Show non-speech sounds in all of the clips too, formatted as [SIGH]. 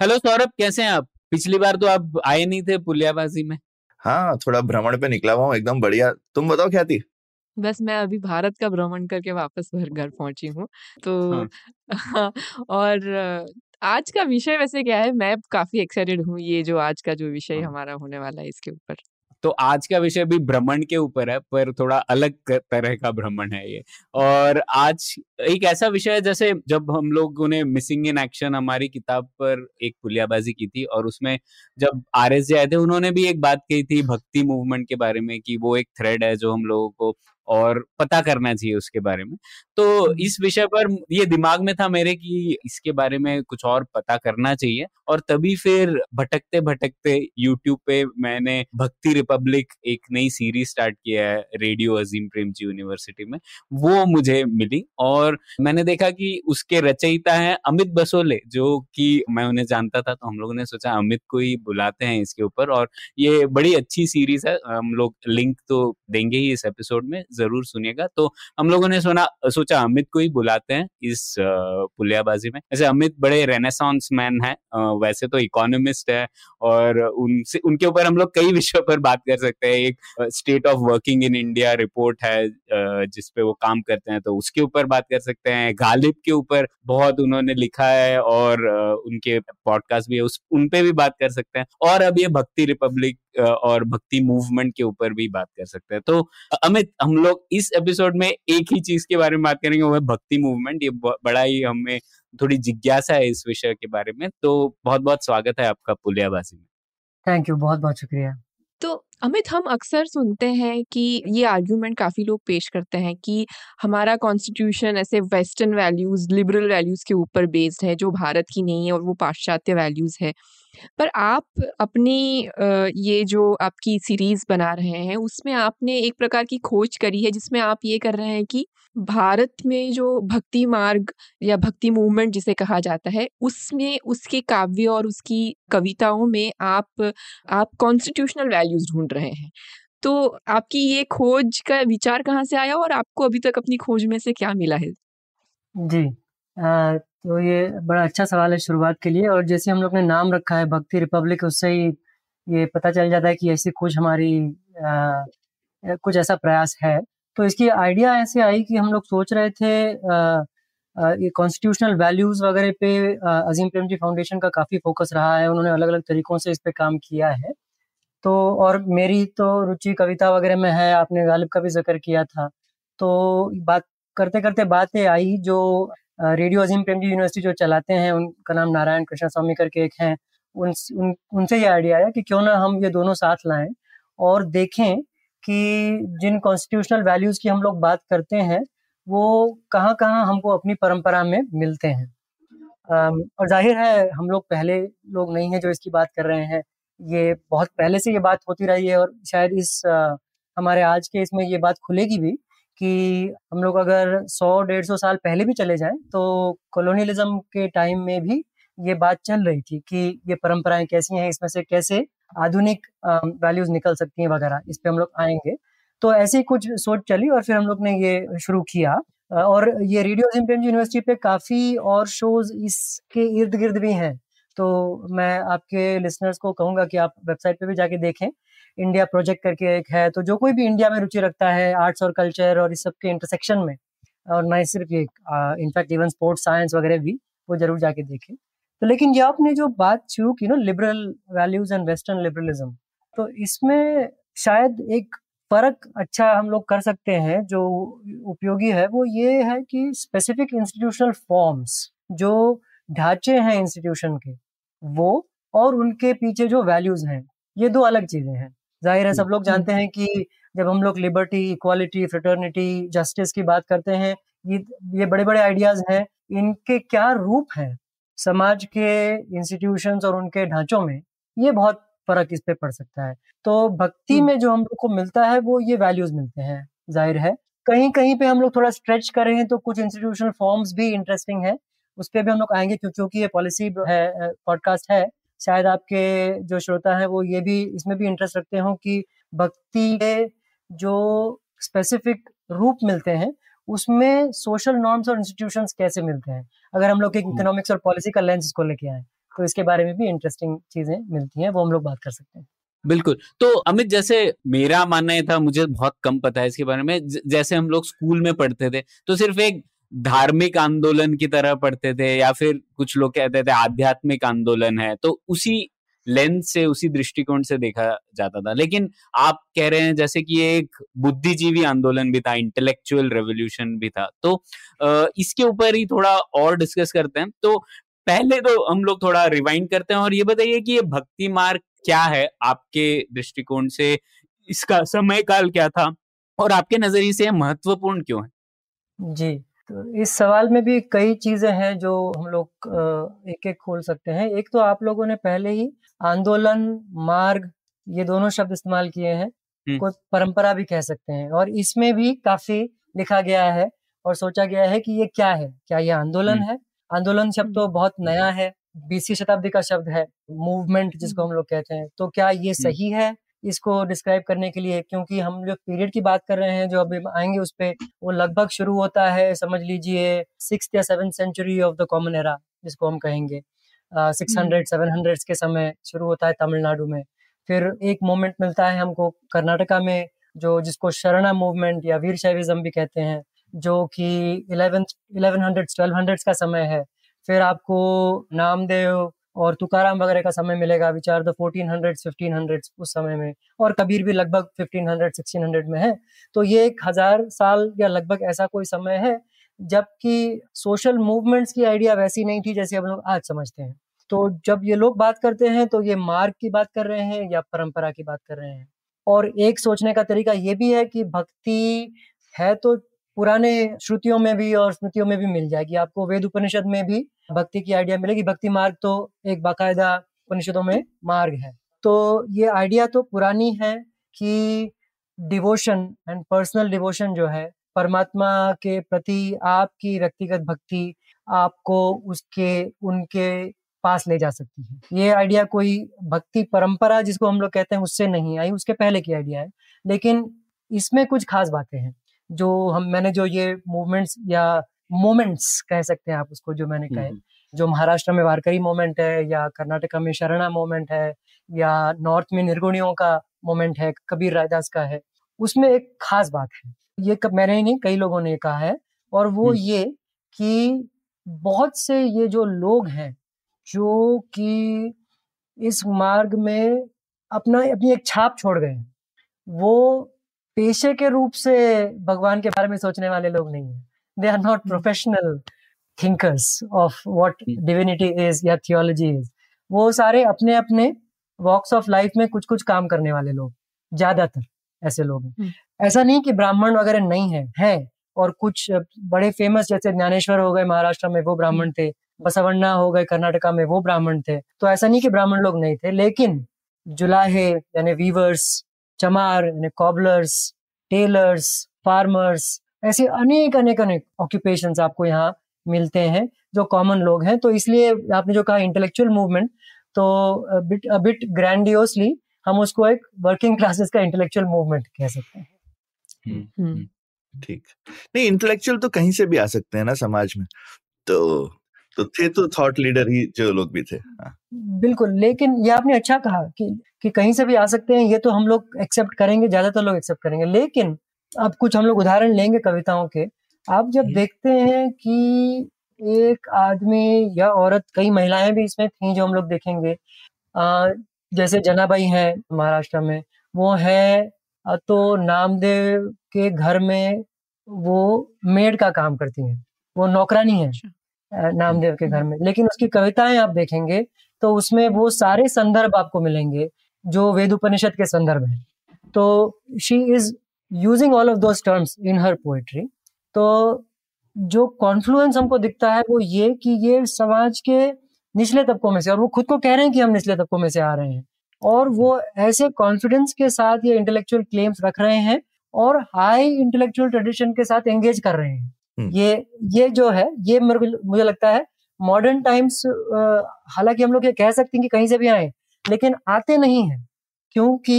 Hello Saurabh कैसे हैं आप? पिछली बार तो आप आए नहीं थे पुलियाबाजी में। हाँ थोड़ा भ्रमण पे निकला हुआ एकदम बढ़िया। तुम बताओ क्या थी? बस मैं अभी भारत का भ्रमण करके वापस घर घर पहुँची हूँ तो हाँ। और आज का विषय वैसे क्या है मैं काफ़ी एक्साइटेड हूँ ये जो आज का जो विषय हाँ। हमारा होने वाला है इसके ऊपर। तो आज का विषय भी भ्रमण के ऊपर है, पर थोड़ा अलग तरह का भ्रमण है ये। और आज एक ऐसा विषय है, जैसे जब हम लोगों ने मिसिंग इन एक्शन हमारी किताब पर एक पुलियाबाजी की थी, और उसमें जब आर एस जे आए थे, उन्होंने भी एक बात कही थी, भक्ति मूवमेंट के बारे में, कि वो एक थ्रेड है जो हम लोगों को और पता करना चाहिए उसके बारे में। तो इस विषय पर ये दिमाग में था मेरे कि इसके बारे में कुछ और पता करना चाहिए और तभी फिर भटकते भटकते यूट्यूब पे मैंने भक्ति रिपब्लिक एक नई सीरीज़ स्टार्ट किया है रेडियो अजीम प्रेम जी यूनिवर्सिटी में। वो मुझे मिली और मैंने देखा कि उसके रचयिता है अमित बसोले जो कि मैं उन्हें जानता था तो हम लोगों ने सोचा अमित को ही बुलाते हैं इसके ऊपर और ये बड़ी अच्छी सीरीज़ है। हम लोग लिंक तो देंगे ही इस एपिसोड में। ज़रूर सुनिएगा। तो हम लोगों ने सुना, सोचा अमित को ही बुलाते हैं इस पुलियाबाजी में। ऐसे अमित बड़े रेनेसांस मैन है वैसे तो इकोनॉमिस्ट है और उनसे, उनके ऊपर हम लोग कई विषयों पर बात कर सकते हैं। एक state of working in India report है जिसपे वो काम करते हैं तो उसके ऊपर बात कर सकते हैं। गालिब के ऊपर बहुत उन्होंने लिखा है और उनके पॉडकास्ट भी है, उस, उन पे भी बात कर सकते हैं। और अब ये भक्ति रिपब्लिक और भक्ति मूवमेंट के ऊपर भी बात कर सकते हैं। तो अमित, हम लोग इस एपिसोड में एक ही चीज़ के बारे में बात करेंगे, वो है भक्ति मूवमेंट। ये बड़ा ही हमें थोड़ी जिज्ञासा है इस विषय के बारे में। तो बहुत बहुत स्वागत है आपका पुलियाबाजी में। थैंक यू बहुत बहुत शुक्रिया। तो अमित, हम अक्सर सुनते हैं कि ये आर्ग्यूमेंट काफ़ी लोग पेश करते हैं कि हमारा कॉन्स्टिट्यूशन ऐसे वेस्टर्न वैल्यूज़ लिबरल वैल्यूज़ के ऊपर बेस्ड है, जो भारत की नहीं है और वो पाश्चात्य वैल्यूज़ है। पर आप अपनी ये जो आपकी सीरीज़ बना रहे हैं, उसमें आपने एक प्रकार की खोज करी है जिसमें आप ये कर रहे हैं कि भारत में जो भक्ति मार्ग या भक्ति मूवमेंट जिसे कहा जाता है उसमें उसके काव्य और उसकी कविताओं में आप आप कॉन्स्टिट्यूशनल वैल्यूज़ ढूंढ रहे हैं। तो आपकी ये खोज का विचार कहाँ से आया और आपको अभी तक अपनी खोज में से क्या मिला है? जी आ, तो ये बड़ा अच्छा सवाल है शुरुआत के लिए और जैसे हम लोग ने नाम रखा है भक्ति रिपब्लिक उससे ही ये पता चल जाता है कि ऐसी कुछ हमारी आ, कुछ ऐसा प्रयास है। तो इसकी आइडिया ऐसे आई कि हम लोग सोच रहे थे कॉन्स्टिट्यूशनल वैल्यूज़ वगैरह पे अजीम प्रेम जी फाउंडेशन का काफ़ी फोकस रहा है उन्होंने अलग अलग तरीकों से इस पे काम किया है। तो और मेरी तो रुचि कविता वगैरह में है आपने गालिब का भी ज़िक्र किया था। तो बात करते करते बातें आई जो रेडियो अजीम प्रेम जी यूनिवर्सिटी जो चलाते हैं उनका नाम नारायण कृष्ण स्वामी करके एक हैं उन, उन उनसे ये आइडिया आया कि क्यों ना हम ये दोनों साथ लाएँ और देखें कि जिन कॉन्स्टिट्यूशनल वैल्यूज़ की हम लोग बात करते हैं, वो कहाँ कहाँ हमको अपनी परंपरा में मिलते हैं। और ज़ाहिर है, हम लोग पहले लोग नहीं है जो इसकी बात कर रहे हैं। ये बहुत पहले से ये बात होती रही है और शायद इस हमारे आज के इसमें ये बात खुलेगी भी कि हम लोग अगर 100 डेढ़ सौ साल पहले भी चले जाएँ तो कॉलोनियलिज्म के टाइम में भी ये बात चल रही थी कि ये परंपराएँ कैसी हैं, इसमें से कैसे आधुनिक वैल्यूज़ निकल सकती हैं वगैरह, इस पर हम लोग आएँगे। तो ऐसी कुछ सोच चली और फिर हम लोग ने ये शुरू किया। और ये रेडियो जिम्पेन यूनिवर्सिटी पे काफ़ी और शोज़ इसके इर्द गिर्द भी हैं। तो मैं आपके लिसनर्स को कहूँगा कि आप वेबसाइट पे भी जाके देखें। इंडिया प्रोजेक्ट करके एक है तो जो कोई भी इंडिया में रुचि रखता है आर्ट्स और कल्चर और इस सब के इंटरसेक्शन में, और ना सिर्फ़ ये इनफैक्ट इवन स्पोर्ट्स साइंस वगैरह भी, वो ज़रूर जाके देखें। तो लेकिन ये आपने जो बात शुरू की ना liberal values and western liberalism तो इसमें शायद एक फ़र्क अच्छा हम लोग कर सकते हैं जो उपयोगी है वो ये है कि स्पेसिफिक इंस्टीट्यूशनल फॉर्म्स जो ढांचे हैं इंस्टीट्यूशन के वो और उनके पीछे जो वैल्यूज़ हैं ये दो अलग चीज़ें हैं। ज़ाहिर है सब लोग जानते हैं कि जब हम लोग लिबर्टी इक्वालिटी फ्रेटर्निटी जस्टिस की बात करते हैं ये ये बड़े बड़े आइडियाज़ हैं इनके क्या रूप हैं? समाज के इंस्टीट्यूशंस और उनके ढांचों में ये बहुत फ़र्क इस पे पड़ सकता है। तो भक्ति में जो हम लोग को मिलता है वो ये वैल्यूज़ मिलते हैं ज़ाहिर है। कहीं कहीं पे हम लोग थोड़ा स्ट्रेच कर रहे हैं तो कुछ इंस्टीट्यूशनल फॉर्म्स भी इंटरेस्टिंग है उस पर भी हम लोग आएँगे क्योंकि ये पॉलिसी है पॉडकास्ट है। शायद आपके जो श्रोता है वो ये भी इसमें भी इंटरेस्ट रखते हो कि भक्ति के जो स्पेसिफिक रूप मिलते हैं उसमें सोशल नॉर्म्स और इंस्टीट्यूशंस कैसे मिलते हैं? अगर हम लोग इकोनॉमिक्स और पॉलिसी का लेंस इसको लेके आए तो इसके बारे में भी इंटरेस्टिंग चीज़ें मिलती हैं वो हम लोग बात कर सकते हैं। बिल्कुल। तो अमित जैसे मेरा मानना ये था मुझे बहुत कम पता है इसके बारे में जैसे हम लोग स्कूल में पढ़ते थे तो सिर्फ़ एक धार्मिक आंदोलन की तरह पढ़ते थे या फिर कुछ लोग कहते थे आध्यात्मिक आंदोलन है तो उसी लेंस से, उसी दृष्टिकोण से देखा जाता था। लेकिन आप कह रहे हैं जैसे कि एक बुद्धिजीवी आंदोलन भी था इंटेलेक्चुअल रेवोल्यूशन भी था। तो इसके ऊपर ही थोड़ा और डिस्कस करते हैं। तो पहले तो हम लोग थोड़ा रिवाइंड करते हैं और ये बताइए कि ये भक्ति मार्ग क्या है? आपके दृष्टिकोण से इसका समय काल क्या था? और आपके नज़रिए से महत्वपूर्ण क्यों है? जी तो इस सवाल में भी कई चीज़ें हैं जो हम लोग एक एक खोल सकते हैं। एक तो आप लोगों ने पहले ही आंदोलन मार्ग ये दोनों शब्द इस्तेमाल किए हैं हम्म। को परंपरा भी कह सकते हैं। और इसमें भी काफ़ी लिखा गया है और सोचा गया है कि ये क्या है? क्या ये आंदोलन हम्म। है? आंदोलन शब्द तो बहुत नया है बीसवीं शताब्दी का शब्द है मूवमेंट जिसको हम लोग कहते हैं। तो क्या ये हम्म। सही है इसको डिस्क्राइब करने के लिए? क्योंकि हम जो पीरियड की बात कर रहे हैं जो अभी आएँगे उस पर वो लगभग शुरू होता है समझ लीजिए सिक्स या seven century of the common era जिसको हम कहेंगे। सिक्स हंड्रेड सेवन हंड्रेड के समय शुरू होता है तमिलनाडु में। फिर एक मोमेंट मिलता है हमको कर्नाटका में जो जिसको शरणा मूवमेंट या वीर शैविज्म भी कहते हैं जो कि eleven eleven hundred twelve hundred का समय है। फिर आपको नामदेव और तुकाराम वगैरह का समय मिलेगा विचार the fourteen hundred fifteen hundred उस समय में। और कबीर भी लगभग फिफ्टीन हंड्रेड सिक्सटीन हंड्रेड में है। तो ये एक हज़ार साल या लगभग ऐसा कोई समय है जबकि सोशल मूवमेंट्स की आइडिया वैसी नहीं थी जैसे हम लोग आज समझते हैं। तो जब ये लोग बात करते हैं तो ये मार्ग की बात कर रहे हैं या परंपरा की बात कर रहे हैं? और एक सोचने का तरीका ये भी है कि भक्ति है तो पुराने श्रुतियों में भी और स्मृतियों में भी मिल जाएगी। आपको वेद उपनिषद में भी भक्ति की आइडिया मिलेगी। भक्ति मार्ग तो एक बाकायदा उपनिषदों में मार्ग है। तो ये आइडिया तो पुरानी है कि डिवोशन एंड पर्सनल डिवोशन जो है परमात्मा के प्रति आपकी व्यक्तिगत भक्ति आपको उसके उनके पास ले जा सकती है। ये आइडिया कोई भक्ति परंपरा जिसको हम लोग कहते हैं उससे नहीं आई उसके पहले की आइडिया है। लेकिन इसमें कुछ खास बातें हैं जो हम मैंने जो ये मूवमेंट्स या मोमेंट्स कह सकते हैं आप उसको जो मैंने कहे। जो महाराष्ट्र में वारकरी मोमेंट है या कर्नाटका में शरणा मोमेंट है या नॉर्थ में निर्गुणियों का मोमेंट है कबीर रायदास का है उसमें एक खास बात है। ये कब मैंने ही नहीं कई लोगों ने कहा है। और वो ये कि बहुत से ये जो लोग हैं जो कि इस मार्ग में अपना अपनी एक छाप छोड़ गए वो पेशे के रूप से भगवान के बारे में सोचने वाले लोग नहीं है। They are not professional thinkers of what divinity is या थियोलॉजी इज़ वो सारे अपने अपने वॉक्स ऑफ़ लाइफ में कुछ कुछ काम करने वाले लोग ज़्यादातर। ऐसे लोग हैं। hmm. ऐसा नहीं कि ब्राह्मण वगैरह नहीं है है। और कुछ बड़े फ़ेमस जैसे ज्ञानेश्वर हो गए महाराष्ट्र में वो ब्राह्मण थे। बसवन्ना हो गए कर्नाटका में वो ब्राह्मण थे। तो ऐसा नहीं कि ब्राह्मण लोग नहीं थे लेकिन जुलाहे यानी वीवर्स चमार यानी कॉबलर्स टेलर्स फार्मर्स ऐसे अनेक अनेक अनेक ऑक्यूपेशन आपको यहाँ मिलते हैं जो कॉमन लोग हैं। तो इसलिए आपने जो कहा इंटेलेक्चुअल मूवमेंट तो बिट बिट ग्रैंडियोसली हम उसको एक वर्किंग क्लासेस का इंटेलेक्चुअल मूवमेंट कह सकते हैं हम्म, हम्म। हम्म। ठीक नहीं इंटेलेक्चुअल तो कहीं से भी आ सकते हैं ना समाज में तो तो थे तो थॉट लीडर ही जो लोग भी थे हाँ। बिल्कुल लेकिन ये आपने अच्छा कहा कि कि कहीं से भी आ सकते हैं ये तो हम लोग एक्सेप्ट करेंगे ज़्यादातर लोग एक्सेप्ट करेंगे लेकिन अब कुछ हम लोग उदाहरण लेंगे कविताओं के आप जब देखते हैं कि एक आदमी या औरत कई महिलाएँ भी इसमें थी जो हम लोग देखेंगे जैसे जनाबाई है महाराष्ट्र में वो है तो नामदेव के घर में वो मेड का काम करती हैं। वो नौकरानी है अच्छा। नामदेव के घर में। लेकिन उसकी कविताएँ आप देखेंगे तो उसमें वो सारे संदर्भ आपको मिलेंगे जो वेद उपनिषद के संदर्भ है। तो she is using all of those terms in her poetry तो जो कॉन्फ्लुएंस हमको दिखता है वो ये कि ये समाज के निचले तबकों में से और वो खुद को कह रहे हैं कि हम निचले तबकों में से आ रहे हैं और वो ऐसे कॉन्फिडेंस के साथ ये इंटेलेक्चुअल क्लेम्स रख रहे हैं और हाई इंटेलेक्चुअल ट्रेडिशन के साथ एंगेज कर रहे हैं हम्म। ये ये जो है ये मेरे को मुझे लगता है मॉडर्न टाइम्स हालाँकि हम लोग ये कह सकते हैं कि कहीं से भी आए लेकिन आते नहीं हैं क्योंकि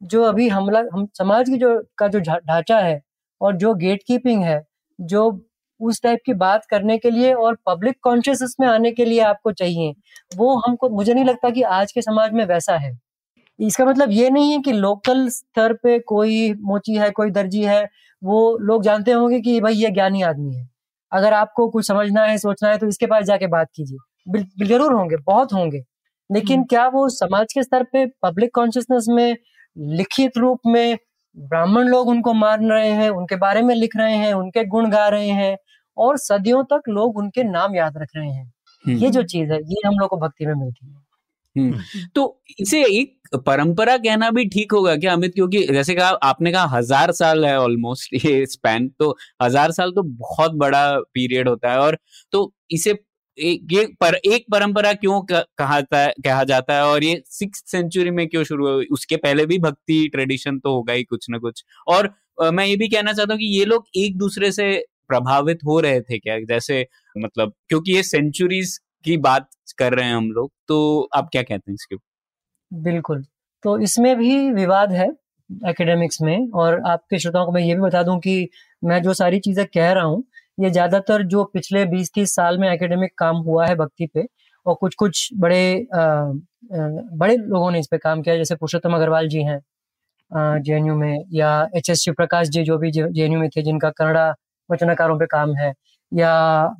जो अभी हमला हम समाज की जो का जो ढांचा है और जो गेट कीपिंग है जो उस टाइप की बात करने के लिए और पब्लिक कॉन्शियसनेस में आने के लिए आपको चाहिए। वो हमको मुझे नहीं लगता कि आज के समाज में वैसा है। इसका मतलब ये नहीं है कि लोकल स्तर पे कोई मोची है कोई दर्जी है वो लोग जानते होंगे कि भाई ये ज्ञानी आदमी है। अगर आपको कुछ समझना है सोचना है तो इसके पास जाके बात कीजिए। ज़रूर होंगे बहुत होंगे। लेकिन हम्म। क्या वो समाज के स्तर पे पब्लिक कॉन्शियसनेस में लिखित रूप में ब्राह्मण लोग उनको मान रहे हैं उनके बारे में लिख रहे हैं उनके गुण गा रहे हैं और सदियों तक लोग उनके नाम याद रख रहे हैं। ये जो चीज़ है ये हम लोग को भक्ति में मिलती है। तो इसे एक परंपरा कहना भी ठीक होगा क्या अमित? क्योंकि जैसे कहा आपने कहा हज़ार साल है ऑलमोस्ट ये स्पैन तो हज़ार साल तो बहुत बड़ा पीरियड होता है और तो इसे ये पर एक परंपरा क्यों कहा कहा जाता है और ये सिक्स सेंचुरी में क्यों शुरू हुई? उसके पहले भी भक्ति ट्रेडिशन तो होगा ही कुछ ना कुछ। और अ, मैं ये भी कहना चाहता हूँ कि ये लोग एक दूसरे से प्रभावित हो रहे थे क्या? जैसे मतलब क्योंकि ये सेंचुरीज की बात कर रहे हैं हम लोग तो आप क्या कहते हैं इसके? बिल्कुल। तो इसमें भी विवाद है एकेडमिक्स में और आपके श्रोताओं को मैं ये भी बता दूँ कि मैं जो सारी चीज़ें कह रहा हूँ ये ज़्यादातर जो पिछले 20-30 साल में एकेडमिक काम हुआ है भक्ति पे और कुछ कुछ बड़े अ, अ, बड़े लोगों ने इस पे काम किया जैसे पुरुषोत्तम अग्रवाल जी हैं जेएनयू में या एच एस शिवप्रकाश जी जो भी जेएनयू में थे जिनका कन्नड़ा वचनाकारों पे काम है या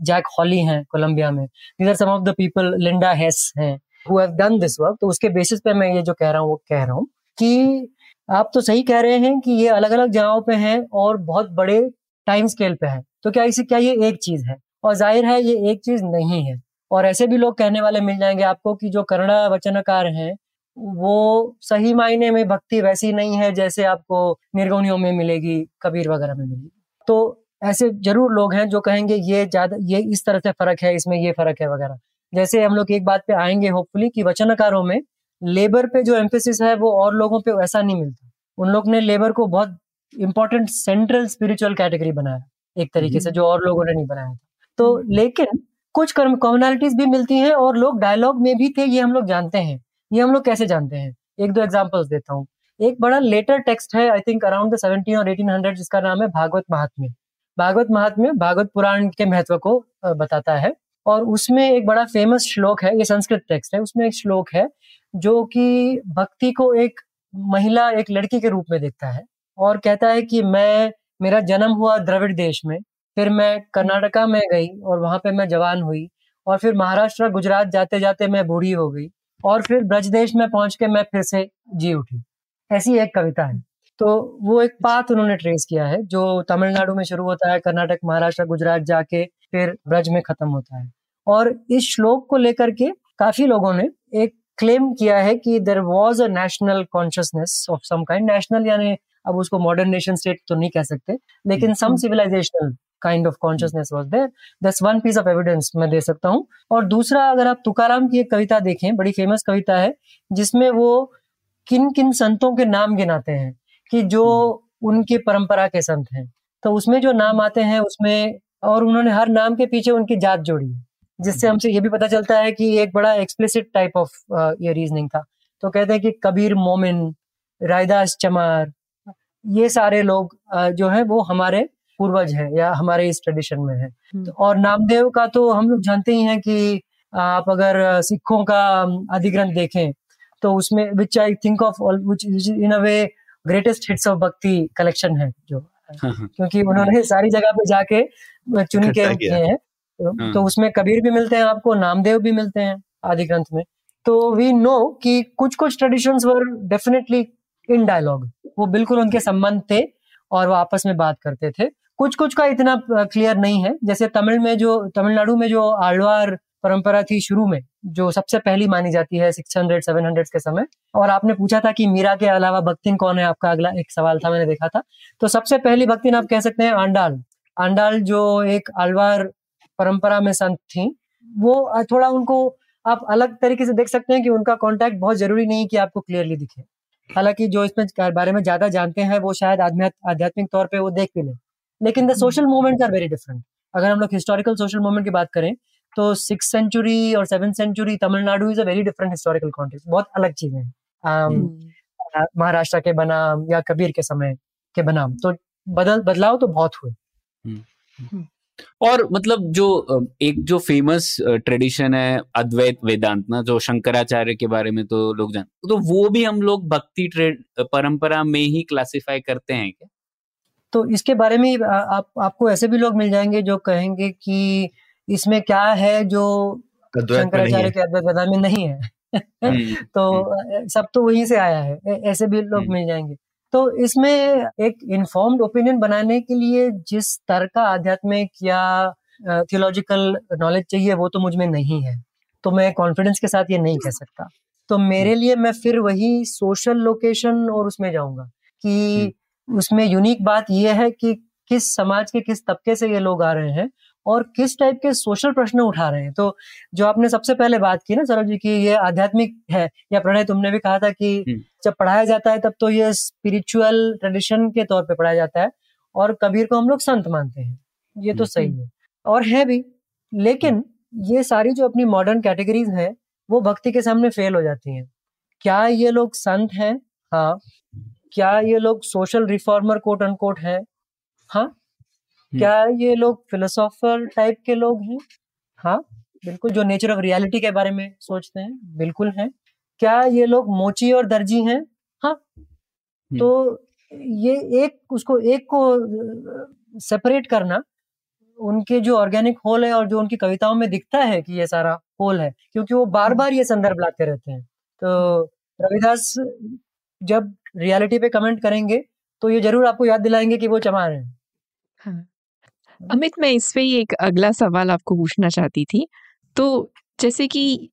जैक हॉली हैं कोलंबिया में। Are some of the people Linda Hess हैं who have done this work तो उसके बेसिस पे मैं ये जो कह रहा हूँ वो कह रहा हूँ कि आप तो सही कह रहे हैं कि ये अलग अलग जगहों पे हैं और बहुत बड़े टाइम स्केल पे है। तो क्या इसे, क्या ये एक चीज़ है? और ज़ाहिर है ये एक चीज़ नहीं है। और ऐसे भी लोग कहने वाले मिल जाएँगे आपको कि जो कन्नड़ा वचनकार हैं, वो सही मायने में भक्ति वैसी नहीं है जैसे आपको निर्गुणियों में मिलेगी, कबीर वगैरह में मिलेगी। तो ऐसे ज़रूर लोग हैं जो कहेंगे ये ज़्यादा, ये इस तरह से फ़र्क है, इसमें ये फ़र्क है वगैरह। जैसे हम लोग एक बात पे आएँगे होपफुली कि वचनकारों में लेबर पे जो एम्फेसिस है वो और लोगों पे वैसा नहीं मिलता। उन लोग ने लेबर को बहुत इंपॉर्टेंट सेंट्रल स्पिरिचुअल कैटेगरी बनाया। एक तरीके से जो और लोगों ने नहीं बनाया था। तो लेकिन कुछ कॉमनैलिटीज भी मिलती हैं और लोग डायलॉग में भी थे ये हम लोग जानते हैं। ये हम लोग कैसे जानते हैं? एक दो एग्जाम्पल्स देता हूँ। एक बड़ा लेटर टेक्स्ट है I think around the seventeen और एटीन हंड्रेड जिसका नाम है भागवत महात्म्य। भागवत महात्म्य भागवत पुराण के महत्व को बताता है और उसमें एक बड़ा फ़ेमस श्लोक है ये संस्कृत टेक्स्ट है उसमें एक श्लोक है जो कि भक्ति को एक महिला एक लड़की के रूप में देखता है और कहता है कि मैं मेरा जन्म हुआ द्रविड़ देश में। फिर मैं कर्नाटका में गई और वहाँ पे मैं जवान हुई और फिर महाराष्ट्र, गुजरात जाते जाते मैं बूढ़ी हो गई और फिर ब्रज देश में पहुँच के मैं फिर से जी उठी। ऐसी एक कविता है। तो वो एक पाथ उन्होंने ट्रेस किया है, जो तमिलनाडु में शुरू होता है, कर्नाटक, महाराष्ट्र, गुजरात जाके फिर ब्रज में खत्म होता है। और इस श्लोक को लेकर के काफ़ी लोगों ने एक क्लेम किया है कि there was a national consciousness of some kind national यानी अब उसको मॉडर्न नेशन स्टेट तो नहीं कह सकते लेकिन some civilisational kind of consciousness was there this one piece of evidence मैं दे सकता हूँ। और दूसरा अगर आप तुकाराम की एक कविता देखें बड़ी फ़ेमस कविता है जिसमें वो किन किन संतों के नाम गिनाते हैं कि जो उनकी परंपरा के संत हैं। तो उसमें जो नाम आते हैं उसमें और उन्होंने हर नाम के पीछे उनकी जात जोड़ी है जिससे हमसे ये भी पता चलता है कि एक बड़ा एक्सप्लिसिट टाइप ऑफ़ ये रीजनिंग था। तो कहते हैं कि कबीर मोमिन रायदास चमार ये सारे लोग जो है वो हमारे पूर्वज हैं या हमारे इस ट्रेडिशन में है। तो और नामदेव का तो हम लोग जानते ही हैं कि आप अगर सिखों का अधिग्रंथ देखें तो उसमें which I think of which in a way greatest hits of bhakti collection है जो। हाँ, हाँ, क्योंकि उन्होंने सारी जगह पे जाके चुन के किए हैं। तो, हाँ। तो उसमें कबीर भी मिलते हैं आपको नामदेव भी मिलते हैं आदि ग्रंथ में। तो वी नो कि कुछ कुछ traditions were definitely in dialogue वो बिल्कुल उनके संबंध थे और वो आपस में बात करते थे। कुछ कुछ का इतना क्लियर नहीं है। जैसे तमिल में जो, तमिलनाडु में जो आलवार परंपरा थी शुरू में, जो सबसे पहली मानी जाती है सिक्स हंड्रेड, सेवन हंड्रेड के समय, और आपने पूछा था कि मीरा के अलावा भक्तिन कौन है, आपका अगला एक सवाल था, मैंने देखा था। तो सबसे पहली भक्तिन आप कह सकते हैं आंडाल। आंडाल जो एक आलवार परंपरा में संत थी, वो थोड़ा उनको आप अलग तरीके से देख सकते हैं कि उनका कॉन्टैक्ट बहुत ज़रूरी नहीं कि आपको क्लियरली दिखे। हालाँकि जो इसमें बारे में ज़्यादा जानते हैं वो शायद आध्यात्मिक तौर पर वो देख भी लें लेकिन the social movements are very different अगर हम लोग हिस्टोरिकल सोशल मूवमेंट की बात करें तो सिक्स सेंचुरी और seven century Tamil Nadu is a very different historical context बहुत अलग चीज़ें हैं हम्म। महाराष्ट्र के बनाम या कबीर के समय के बनाम तो बदल बदलाव तो बहुत हुए हम्म। हम्म। और मतलब जो एक जो फ़ेमस ट्रेडिशन है अद्वैत वेदांत ना जो शंकराचार्य के बारे में तो लोग जानते तो वो भी हम लोग भक्ति ट्रेड परंपरा में ही क्लासिफाई करते हैं क्या? तो इसके बारे में आप आपको ऐसे भी लोग मिल जाएँगे जो कहेंगे कि इसमें क्या है जो शंकराचार्य के अद्वैत वेदांत में नहीं है। हम्म, [LAUGHS] तो हम्म। सब तो वहीं से आया है। ऐसे भी लोग हम्म। मिल जाएँगे। तो इसमें एक इन्फॉर्म्ड ओपिनियन बनाने के लिए जिस स्तर का आध्यात्मिक या थियोलॉजिकल नॉलेज चाहिए वो तो मुझमें नहीं है। तो मैं कॉन्फिडेंस के साथ ये नहीं कह सकता। तो मेरे लिए मैं फिर वही सोशल लोकेशन और उसमें जाऊँगा कि उसमें यूनिक बात यह है कि किस समाज के किस तबके से ये लोग आ रहे हैं और किस टाइप के सोशल प्रश्न उठा रहे हैं? तो जो आपने सबसे पहले बात की ना सौरभ जी की ये आध्यात्मिक है या प्रणय तुमने भी कहा था कि हम्म। जब पढ़ाया जाता है तब तो ये स्पिरिचुअल ट्रेडिशन के तौर पे पढ़ाया जाता है और कबीर को हम लोग संत मानते हैं। ये तो सही है। और है भी लेकिन ये सारी जो अपनी मॉडर्न कैटेगरीज हैं वो भक्ति के सामने फेल हो जाती हैं। क्या ये लोग संत हैं? हाँ। क्या ये लोग सोशल रिफॉर्मर कोट अनकोट है? हाँ। क्या ये लोग फिलोसोफर टाइप के लोग हैं? हाँ बिल्कुल जो नेचर ऑफ़ रियलिटी के बारे में सोचते हैं बिल्कुल हैं। क्या ये लोग मोची और दर्जी हैं? हाँ। तो ये एक उसको एक को सेपरेट करना उनके जो ऑर्गेनिक होल है और जो उनकी कविताओं में दिखता है कि ये सारा होल है क्योंकि वो बार बार ये संदर्भ लाते रहते हैं। तो रविदास जब रियलिटी पे कमेंट करेंगे तो ये ज़रूर आपको याद दिलाएँगे कि वो चमार हैं। हाँ। अमित, मैं इस पे एक अगला सवाल आपको पूछना चाहती थी। तो जैसे कि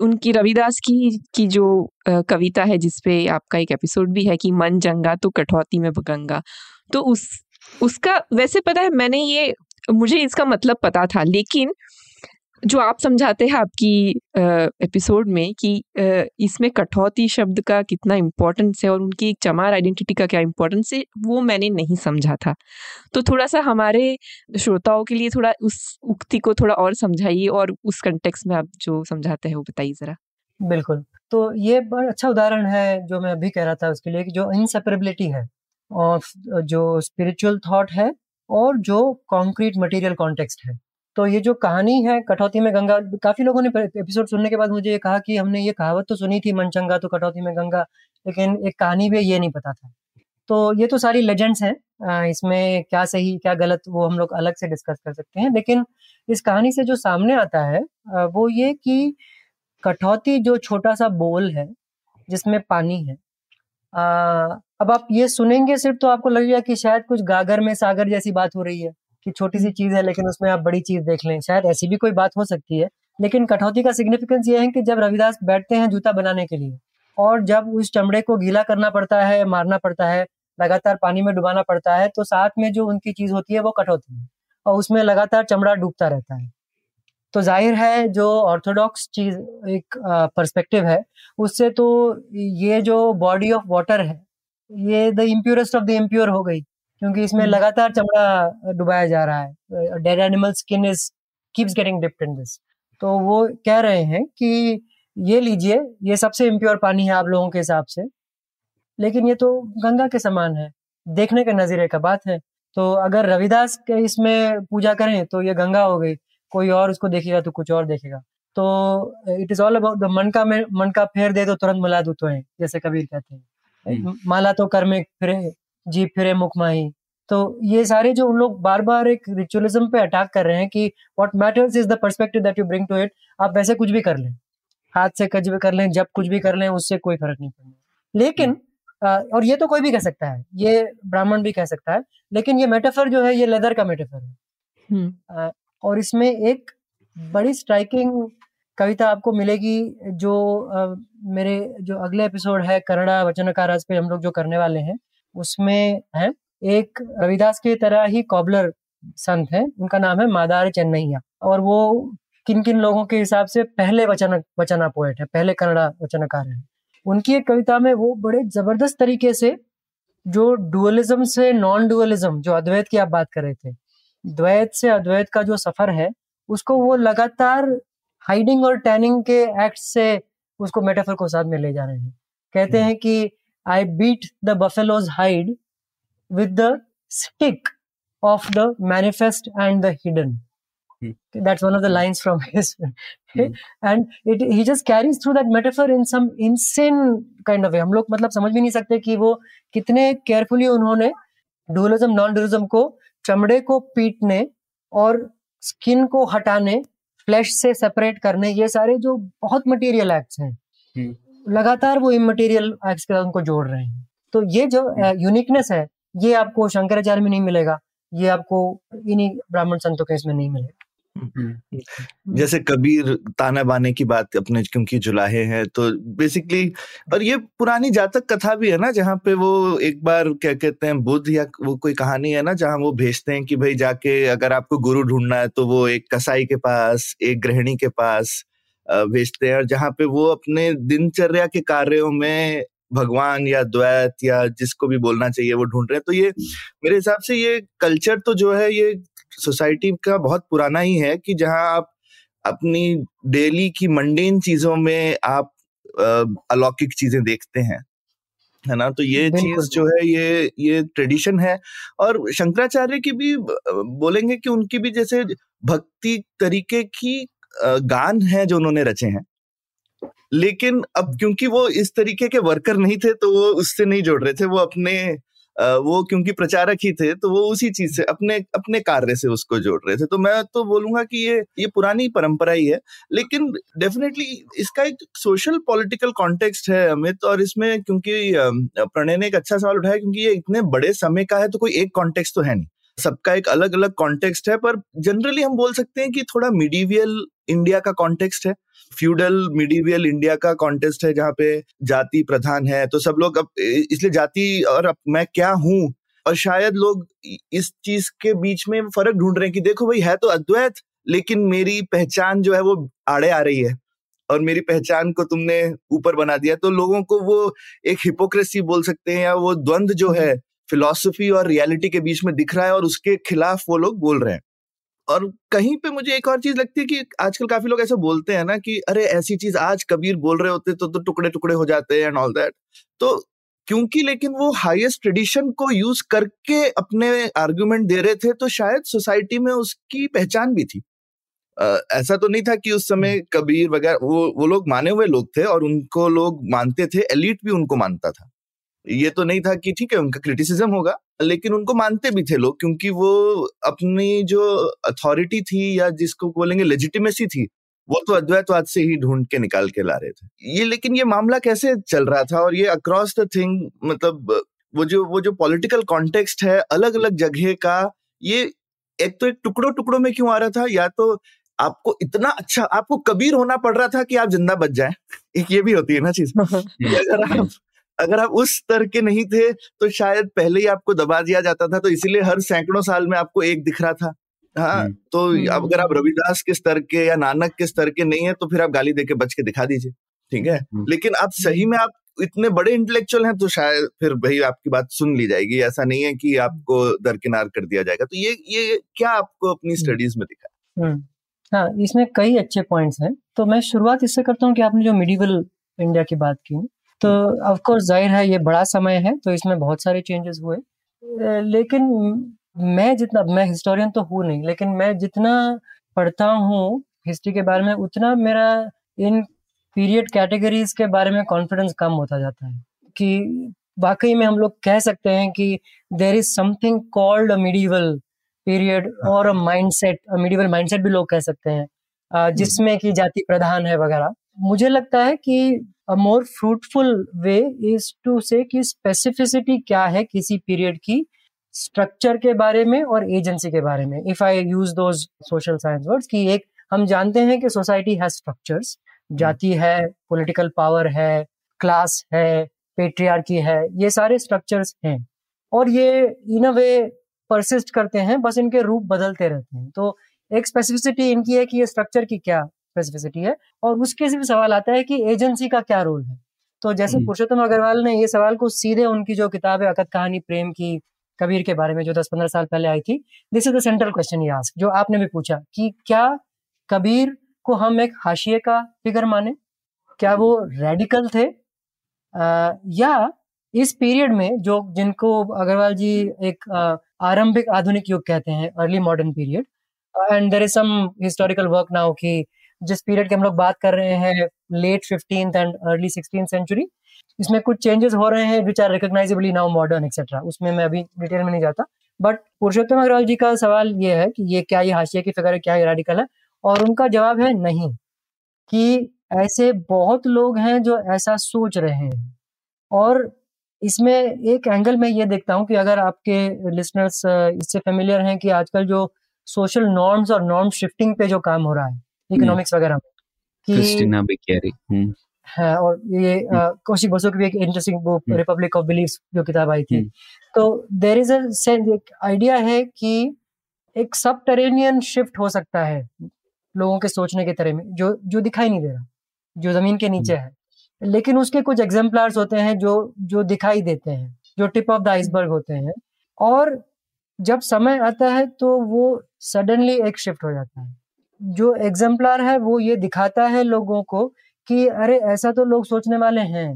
उनकी रविदास की की जो कविता है जिसपे आपका एक एपिसोड भी है कि मन जंगा तो कठौती में गंगा। तो उस, उसका, वैसे पता है, मैंने ये, मुझे इसका मतलब पता था, लेकिन जो आप समझाते हैं आपकी एपिसोड में कि इसमें कठौती शब्द का कितना इम्पोर्टेंस है और उनकी चमार आइडेंटिटी का क्या इम्पोर्टेंस है, वो मैंने नहीं समझा था। तो थोड़ा सा हमारे श्रोताओं के लिए थोड़ा उस उक्ति को थोड़ा और समझाइए और उस कंटेक्स में आप जो समझाते हैं वो बताइए ज़रा। बिल्कुल। तो ये बड़ा अच्छा उदाहरण है जो मैं अभी कह रहा था उसके लिए कि जो इनसेपरेबिलिटी है और जो स्पिरिचुअल थॉट है और जो कॉन्क्रीट मटेरियल कॉन्टेक्स्ट है। तो ये जो कहानी है कटौती में गंगा, काफ़ी लोगों ने एपिसोड सुनने के बाद मुझे ये कहा कि हमने ये कहावत तो सुनी थी, मनचंगा तो कटौती में गंगा, लेकिन एक कहानी भी ये नहीं पता था। तो ये तो सारी लेजेंड्स हैं इसमें क्या सही, क्या गलत, वो हम लोग अलग से डिस्कस कर सकते हैं, लेकिन इस कहानी से जो सामने आता है वो ये कि कठौती जो छोटा सा बोल है, जिसमें पानी है अब आप ये सुनेंगे, सिर्फ़ तो आपको लगेगा कि शायद कुछ गागर में सागर जैसी बात हो रही है। कि छोटी सी चीज़ है लेकिन उसमें आप बड़ी चीज़ देख लें। शायद ऐसी भी कोई बात हो सकती है। लेकिन कटौती का सिग्निफिकेंस ये है कि जब रविदास बैठते हैं जूता बनाने के लिए और जब उस चमड़े को गीला करना पड़ता है मारना पड़ता है लगातार पानी में डुबाना पड़ता है तो साथ में जो उनकी चीज़ होती है वो कटौती है और उसमें लगातार चमड़ा डूबता रहता है। तो ज़ाहिर है जो ऑर्थोडॉक्स चीज़ एक पर्सपेक्टिव है उससे तो ये जो बॉडी ऑफ़ वाटर है ये the impurest of the impure हो गई। क्योंकि इसमें हम्म। लगातार चमड़ा डुबाया जा रहा है। Dead animal skin is keeps getting dipped in this तो वो कह रहे हैं कि ये लीजिए ये सबसे इम्प्योर पानी है आप लोगों के हिसाब से। लेकिन ये तो गंगा के समान है। देखने के नज़रिए का बात है। तो अगर रविदास के इसमें पूजा करें तो ये गंगा हो गई। कोई और उसको देखेगा तो कुछ और देखेगा। तो it is all about the मन का मन का फेर दे दो तुरंत मिला दो तो है जैसे कबीर कहते हैं। हम्म। माला तो कर में फिरे जी फिरे मुखमाही तो ये सारे जो उन लोग बार बार एक रिचुअलिज्म पे अटैक कर रहे हैं कि what matters is the perspective that you bring to it आप वैसे कुछ भी कर लें। हाथ से कुछ भी कर लें जब कुछ भी कर लें उससे कोई फ़र्क नहीं पड़ना लेकिन और ये तो कोई भी कह सकता है ये ब्राह्मण भी कह सकता है लेकिन ये मेटाफर जो है ये लेदर का मेटाफर है। हम्म। और इसमें एक बड़ी स्ट्राइकिंग कविता आपको मिलेगी जो आ, मेरे जो अगले एपिसोड है कन्नड़ा वचनकार पे हम लोग जो करने वाले हैं। उसमें है एक रविदास की तरह ही कॉबलर संत है। उनका नाम है मादार चेन्नैया। और वो किन किन लोगों के हिसाब से पहले वचन वचना पोएट है पहले कन्नड़ा वचनकार है। उनकी एक कविता में वो बड़े ज़बरदस्त तरीके से जो डुअलिज्म से नॉन डुअलिज्म जो अद्वैत की आप बात कर रहे थे द्वैत से अद्वैत का जो सफ़र है उसको वो लगातार हाइडिंग और टैनिंग के एक्ट से उसको मेटाफर को साथ में ले जा रहे हैं। कहते हैं कि I beat the buffalo's hide with the stick of the manifest and the hidden. Hmm. That's one of the lines from his, hmm. and it he just carries through that metaphor in some insane kind of way. हम लोग मतलब समझ भी नहीं सकते कि वो कितने केयरफुली उन्होंने डुअलिज्म नॉन डुअलिज्म को चमड़े को पीटने और स्किन को हटाने फ्लैश से सेपरेट करने ये सारे जो बहुत मटेरियल एक्ट्स हैं hmm. लगातार वो इमटेरियल एक्ट्स के साथ उनको जोड़ रहे हैं तो ये जो यूनिकनेस है, ये आपको शंकराचार्य में नहीं मिलेगा, ये आपको इन्हीं ब्राह्मण संतों के इसमें नहीं मिलेगा हम्म। जैसे कबीर, ताना बाने की बात अपने, क्योंकि जुलाहे हैं तो बेसिकली और ये पुरानी जातक कथा भी है ना, जहाँ पे वो एक बार क्या कहते हैं, बुद्ध या वो कोई कहानी है ना, जहाँ वो भेजते हैं कि भाई जाके अगर आपको गुरु ढूंढना है तो वो एक कसाई के पास, एक गृहिणी के पास भेजते हैं और जहाँ पे वो अपने दिनचर्या के कार्यों में भगवान या द्वैत या जिसको भी बोलना चाहिए वो ढूंढ रहे हैं। तो ये मेरे हिसाब से ये कल्चर तो जो है ये सोसाइटी का बहुत पुराना ही है कि जहाँ आप अपनी डेली की मंडेन चीज़ों में आप अलौकिक चीज़ें देखते हैं है ना? तो ये चीज़ जो है ये ये ट्रेडिशन है और शंकराचार्य की भी बोलेंगे कि उनकी भी जैसे भक्ति तरीके की गान है जो उन्होंने रचे हैं। लेकिन अब क्योंकि वो इस तरीके के वर्कर नहीं थे तो वो उससे नहीं जोड़ रहे थे, वो अपने वो क्योंकि प्रचारक ही थे तो वो उसी चीज़ से अपने अपने कार्य से उसको जोड़ रहे थे। तो मैं तो बोलूँगा कि ये ये पुरानी परंपरा ही है, लेकिन डेफिनेटली इसका एक सोशल पॉलिटिकल कॉन्टेक्स्ट है अमित, और इसमें क्योंकि प्रणय ने एक अच्छा सवाल उठाया क्योंकि ये इतने बड़े समय का है तो कोई एक कॉन्टेक्स्ट तो है नहीं। सबका एक अलग अलग कॉन्टेक्स्ट है, पर जनरली हम बोल सकते हैं कि थोड़ा मिडीवियल इंडिया का कॉन्टेक्स्ट है। फ्यूडल मिडिवियल इंडिया का कॉन्टेस्ट है जहाँ पे जाति प्रधान है। तो सब लोग अब इसलिए जाति और अब मैं क्या हूँ? और शायद लोग इस चीज़ के बीच में फ़र्क ढूंढ रहे हैं कि देखो भाई है तो अद्वैत लेकिन मेरी पहचान जो है वो आड़े आ रही है। और मेरी पहचान को तुमने ऊपर बना दिया। तो लोगों को वो एक हिपोक्रेसी बोल सकते हैं या वो द्वंद जो है [LAUGHS] फिलोसफी और रियलिटी के बीच में दिख रहा है और उसके खिलाफ वो लोग बोल रहे हैं। और कहीं पे मुझे एक और चीज़ लगती है कि आजकल काफ़ी लोग ऐसे बोलते हैं ना कि अरे ऐसी चीज़ आज कबीर बोल रहे होते तो तो टुकड़े टुकड़े हो जाते हैं एंड ऑल दैट तो क्योंकि लेकिन वो हाईएस्ट ट्रेडिशन को यूज़ करके अपने आर्ग्यूमेंट दे रहे थे तो शायद सोसाइटी में उसकी पहचान भी थी। Uh, ऐसा तो नहीं था कि उस समय हम्म। कबीर वगैरह वो वो लोग माने हुए लोग थे और उनको लोग मानते थे एलिट भी उनको मानता था। ये तो नहीं था कि ठीक है उनका क्रिटिसिज्म होगा लेकिन उनको मानते भी थे लोग क्योंकि वो अपनी जो अथॉरिटी थी या जिसको बोलेंगे लेजिटिमेसी थी वो तो अद्वैतवाद से ही ढूंढ के निकाल के ला रहे थे। ये लेकिन ये मामला कैसे चल रहा था और ये अक्रॉस द थिंग मतलब वो जो वो जो पॉलिटिकल कॉन्टेक्स्ट है अलग अलग जगह का ये एक तो एक टुकड़ों टुकड़ों में क्यों आ रहा था? या तो आपको इतना अच्छा आपको कबीर होना पड़ रहा था कि आप ज़िंदा बच जाए? एक [LAUGHS] ये भी होती है ना चीज़। अगर [LAUGHS] [LAUGHS] आप अगर आप उस स्तर के नहीं थे तो शायद पहले ही आपको दबा दिया जाता था तो इसीलिए हर सैकड़ों साल में आपको एक दिख रहा था। हाँ हम्म। तो अब अगर आप रविदास के स्तर के या नानक के स्तर के नहीं है तो फिर आप गाली देके बच के दिखा दीजिए ठीक है? हम्म। लेकिन आप सही में आप इतने बड़े इंटेलेक्चुअल हैं तो शायद फिर भाई आपकी बात सुन ली जाएगी ऐसा नहीं है कि आपको दरकिनार कर दिया जाएगा। तो ये ये क्या आपको अपनी स्टडीज़ हम्म। में दिखा? हाँ इसमें कई अच्छे पॉइंट्स हैं। तो मैं शुरुआत इससे करता हूँ कि आपने जो मिडिवल इंडिया की बात की तो ऑफ़ कोर्स ज़ाहिर है ये बड़ा समय है तो इसमें बहुत सारे चेंजेस हुए। लेकिन मैं जितना मैं हिस्टोरियन तो हूँ नहीं लेकिन मैं जितना पढ़ता हूँ हिस्ट्री के बारे में उतना मेरा इन पीरियड कैटेगरीज के बारे में कॉन्फिडेंस कम होता जाता है। कि वाकई में हम लोग कह सकते हैं कि there is something called a medieval period और अ माइंडसेट मिडिवल माइंडसेट भी लोग कह सकते हैं। जिसमें कि जाति प्रधान है वगैरह। मुझे लगता है कि a more fruitful way is to say कि स्पेसिफिसिटी क्या है किसी पीरियड की स्ट्रक्चर के बारे में और एजेंसी के बारे में। If I use those social science words कि एक, हम जानते हैं कि सोसाइटी हैज़ स्ट्रक्चर्स जाति है पॉलिटिकल पावर है क्लास है पेट्रियार्की है, ये सारे स्ट्रक्चर्स हैं। और ये इन अ वे परसिस्ट करते हैं, बस इनके रूप बदलते रहते हैं। तो एक स्पेसिफिसिटी इनकी है कि ये स्ट्रक्चर की क्या स्पेसिफिसिटी है और उसके से भी सवाल आता है कि एजेंसी का क्या रोल है? तो जैसे। पुरुषोत्तम अग्रवाल ने ये सवाल को सीधे उनकी जो किताब है अकत कहानी प्रेम की कबीर के बारे में जो दस पंद्रह साल पहले आई थी this is the central question ये आस्क जो आपने भी पूछा कि क्या कबीर को हम एक हाशिए का फिगर माने? क्या वो रेडिकल थे? आ, या इस पीरियड में जो जिनको अग्रवाल जी एक आरंभिक आधुनिक युग कहते हैं early modern period and there is some historical work now कि जिस पीरियड की हम लोग बात कर रहे हैं late fifteenth and early sixteen century इसमें कुछ चेंजेस हो रहे हैं which are recognisably now modern etcetera उसमें मैं अभी डिटेल में नहीं जाता। बट पुरुषोत्तम अग्रवाल जी का सवाल ये है कि ये क्या ये हाशिया की फिगर है, क्या ये रेडिकल है? और उनका जवाब है नहीं, कि ऐसे बहुत लोग हैं जो ऐसा सोच रहे हैं। और इसमें एक एंगल में ये देखता हूँ कि अगर आपके लिसनर्स इससे फेमिलियर हैं कि आजकल जो सोशल नॉर्म्स और नॉर्म शिफ्टिंग पे जो काम हो रहा है इकोनॉमिक्स वगैरह में। क्रिस्टीना हम्म। है और ये कौशिक बसु की भी एक interesting book. Republic of beliefs जो किताब आई थी। हम्म। तो देर इज़ एक आइडिया है कि एक सब शिफ्ट हो सकता है लोगों के सोचने के तरह में जो जो दिखाई नहीं दे रहा जो ज़मीन के नीचे है। लेकिन उसके कुछ एग्जाम्पलार्स होते हैं जो जो दिखाई देते हैं जो टिप ऑफ़ द आइसबर्ग होते हैं। और जब समय आता है तो वो सडनली एक शिफ्ट हो जाता है। जो एग्जाम्पलार है वो ये दिखाता है लोगों को कि अरे ऐसा तो लोग सोचने वाले हैं।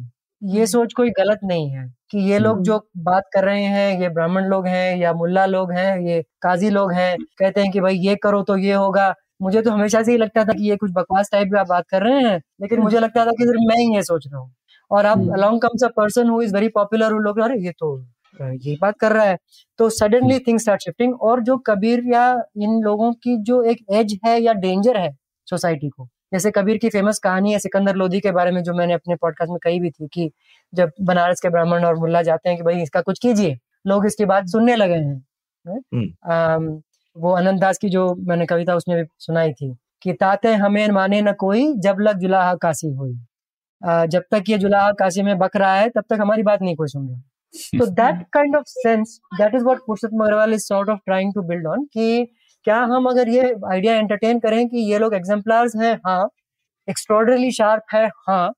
ये सोच कोई गलत नहीं है कि ये लोग जो बात कर रहे हैं ये ब्राह्मण लोग हैं या मुल्ला लोग हैं ये काजी लोग हैं कहते हैं कि भाई ये करो तो ये होगा। मुझे तो हमेशा से ही लगता था कि ये कुछ बकवास टाइप का बात कर रहे हैं लेकिन मुझे लगता था कि सिर्फ़ मैं ही ये सोच रहा हूँ। और अब हम्म। Along comes a person who is very popular लोग अरे ये तो ये बात कर रहा है। तो सडनली थिंग्स स्टार्ट शिफ्टिंग और जो कबीर या इन लोगों की जो एक एज है या डेंजर है सोसाइटी को जैसे कबीर की फ़ेमस कहानी है सिकंदर लोधी के बारे में जो मैंने अपने पॉडकास्ट में कही भी थी कि जब बनारस के ब्राह्मण और मुल्ला जाते हैं कि भाई इसका कुछ कीजिए लोग इसकी बात सुनने लगे हैं अम, वो अनंत दास की जो मैंने कविता उसमें भी सुनाई थी कि ताते हमें माने न कोई जब लग जुलाहा काशी हुई। जब तक ये जुलाहा काशी में बक रहा है तब तक हमारी बात नहीं कोई सुन रहा। तो that kind of sense that is what Purushottam Agrawal is sort of trying to build on कि क्या हम अगर ये आइडिया एंटरटेन करें कि ये लोग एग्जाम्पलार्स हैं? हाँ। एक्स्ट्रॉर्डनरी शार्प है? हाँ।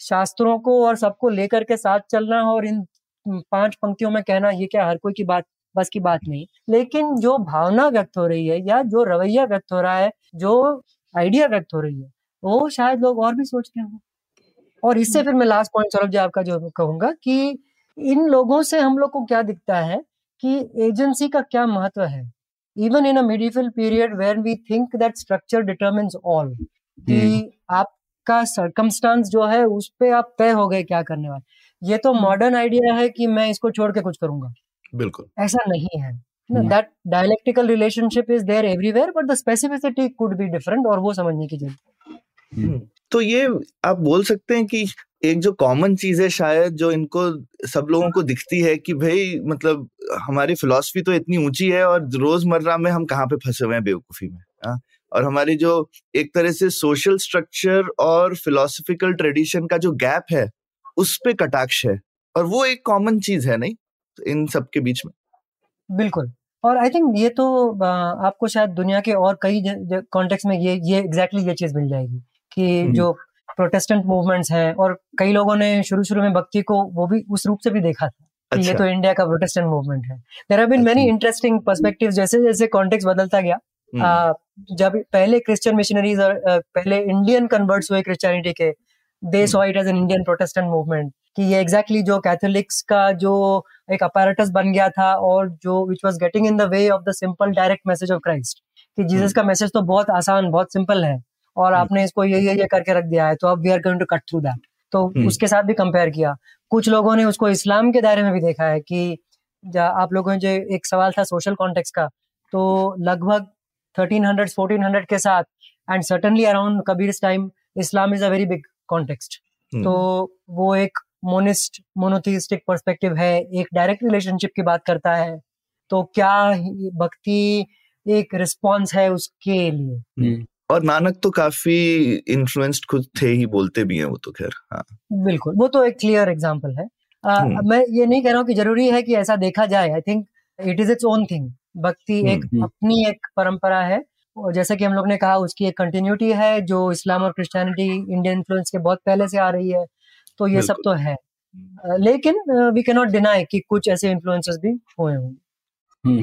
शास्त्रों को और सबको लेकर के साथ चलना और इन पाँच पंक्तियों में कहना ये क्या हर कोई की बात बस की बात नहीं। लेकिन जो भावना व्यक्त हो रही है या जो रवैया व्यक्त हो रहा है जो आइडिया व्यक्त हो रही है वो शायद लोग और भी सोचते हों। और इससे फिर मैं लास्ट पॉइंट सौरभ जी आपका जो कहूँगा कि इन लोगों से हम लोग को क्या दिखता है कि एजेंसी का क्या महत्व है? Even in a period where we think that structure determines all कि आपका सरकमस्टांस जो है उस पे आप तय हो गए क्या करने वाले। ये तो मॉडर्न आइडिया है कि मैं इसको छोड़ के कुछ करूँगा। बिल्कुल। ऐसा नहीं है। हम्म। That dialectical relationship is there everywhere but the specificity could be different और वो समझने की ज़रूरत तो ये आप बोल सकते हैं कि एक जो कॉमन चीज़ है शायद जो इनको सब लोगों को दिखती है कि भाई मतलब हमारी फिलॉसफी तो इतनी ऊँची है और रोज़मर्रा में हम कहाँ पे फंसे हुए हैं बेवकूफ़ी में हाँ? और हमारी जो एक तरह से सोशल स्ट्रक्चर और फिलोसफिकल ट्रेडिशन का जो गैप है उस पे कटाक्ष है और वो एक कॉमन चीज़ है नहीं इन सब के बीच में बिल्कुल और आई थिंक ये तो आपको शायद दुनिया के और कई कॉन्टेक्स्ट में ये ये एग्जैक्टली exactly ये चीज़ मिल जाएगी कि। जो प्रोटेस्टेंट मूवमेंट्स हैं और कई लोगों ने शुरू शुरू में भक्ति को वो भी उस रूप से भी देखा था कि ये अच्छा। तो इंडिया का प्रोटेस्टेंट मूवमेंट है देर हैव बीन मेनी अच्छा। इंटरेस्टिंग पर्सपेक्टिव जैसे जैसे कॉन्टेक्स्ट बदलता गया हम्म, आ, जब पहले क्रिश्चियन मिशनरीज और पहले इंडियन कन्वर्ट्स हुए क्रिश्चियनिटी के they saw it as an Indian Protestant movement कि ये एग्जैक्टली exactly जो कैथोलिक्स का जो एक अपैरेटस बन गया था और जो which was getting in the way of the simple direct message of Christ कि जीसस का मैसेज तो बहुत आसान बहुत सिंपल है और आपने इसको ये ये ये करके रख दिया है तो अब we are going to cut through that तो हम्म। उसके साथ भी कंपेयर किया। कुछ लोगों ने उसको इस्लाम के दायरे में भी देखा है कि आप लोगों ने जो एक सवाल था सोशल कॉन्टेक्स्ट का तो लगभग 1300 1400 के साथ and certainly around Kabir time Islam is a very big context hmm, तो वो एक मोनिस्ट मोनोथिस्टिक पर्सपेक्टिव है एक डायरेक्ट रिलेशनशिप की बात करता है तो क्या भक्ति एक रिस्पॉन्स है उसके लिए? हम्म, और नानक तो काफ़ी इन्फ्लुएंस्ड खुद थे ही बोलते भी हैं वो तो खैर हाँ। बिल्कुल वो तो एक क्लियर एग्ज़ाम्पल है। आ, हम्म। मैं ये नहीं कह रहा हूँ कि ज़रूरी है कि ऐसा देखा जाए। I think it is its own thing bhakti एक हम्म, अपनी एक परंपरा है। और जैसा कि हम लोग ने कहा उसकी एक कंटिन्यूटी है जो इस्लाम और क्रिश्चियनिटी इंडियन इन्फ्लुएंस के बहुत पहले से आ रही है। तो ये सब तो है। लेकिन वी कैन नॉट डिनाई कि कुछ ऐसे इन्फ्लुएंसेस भी हुए होंगे।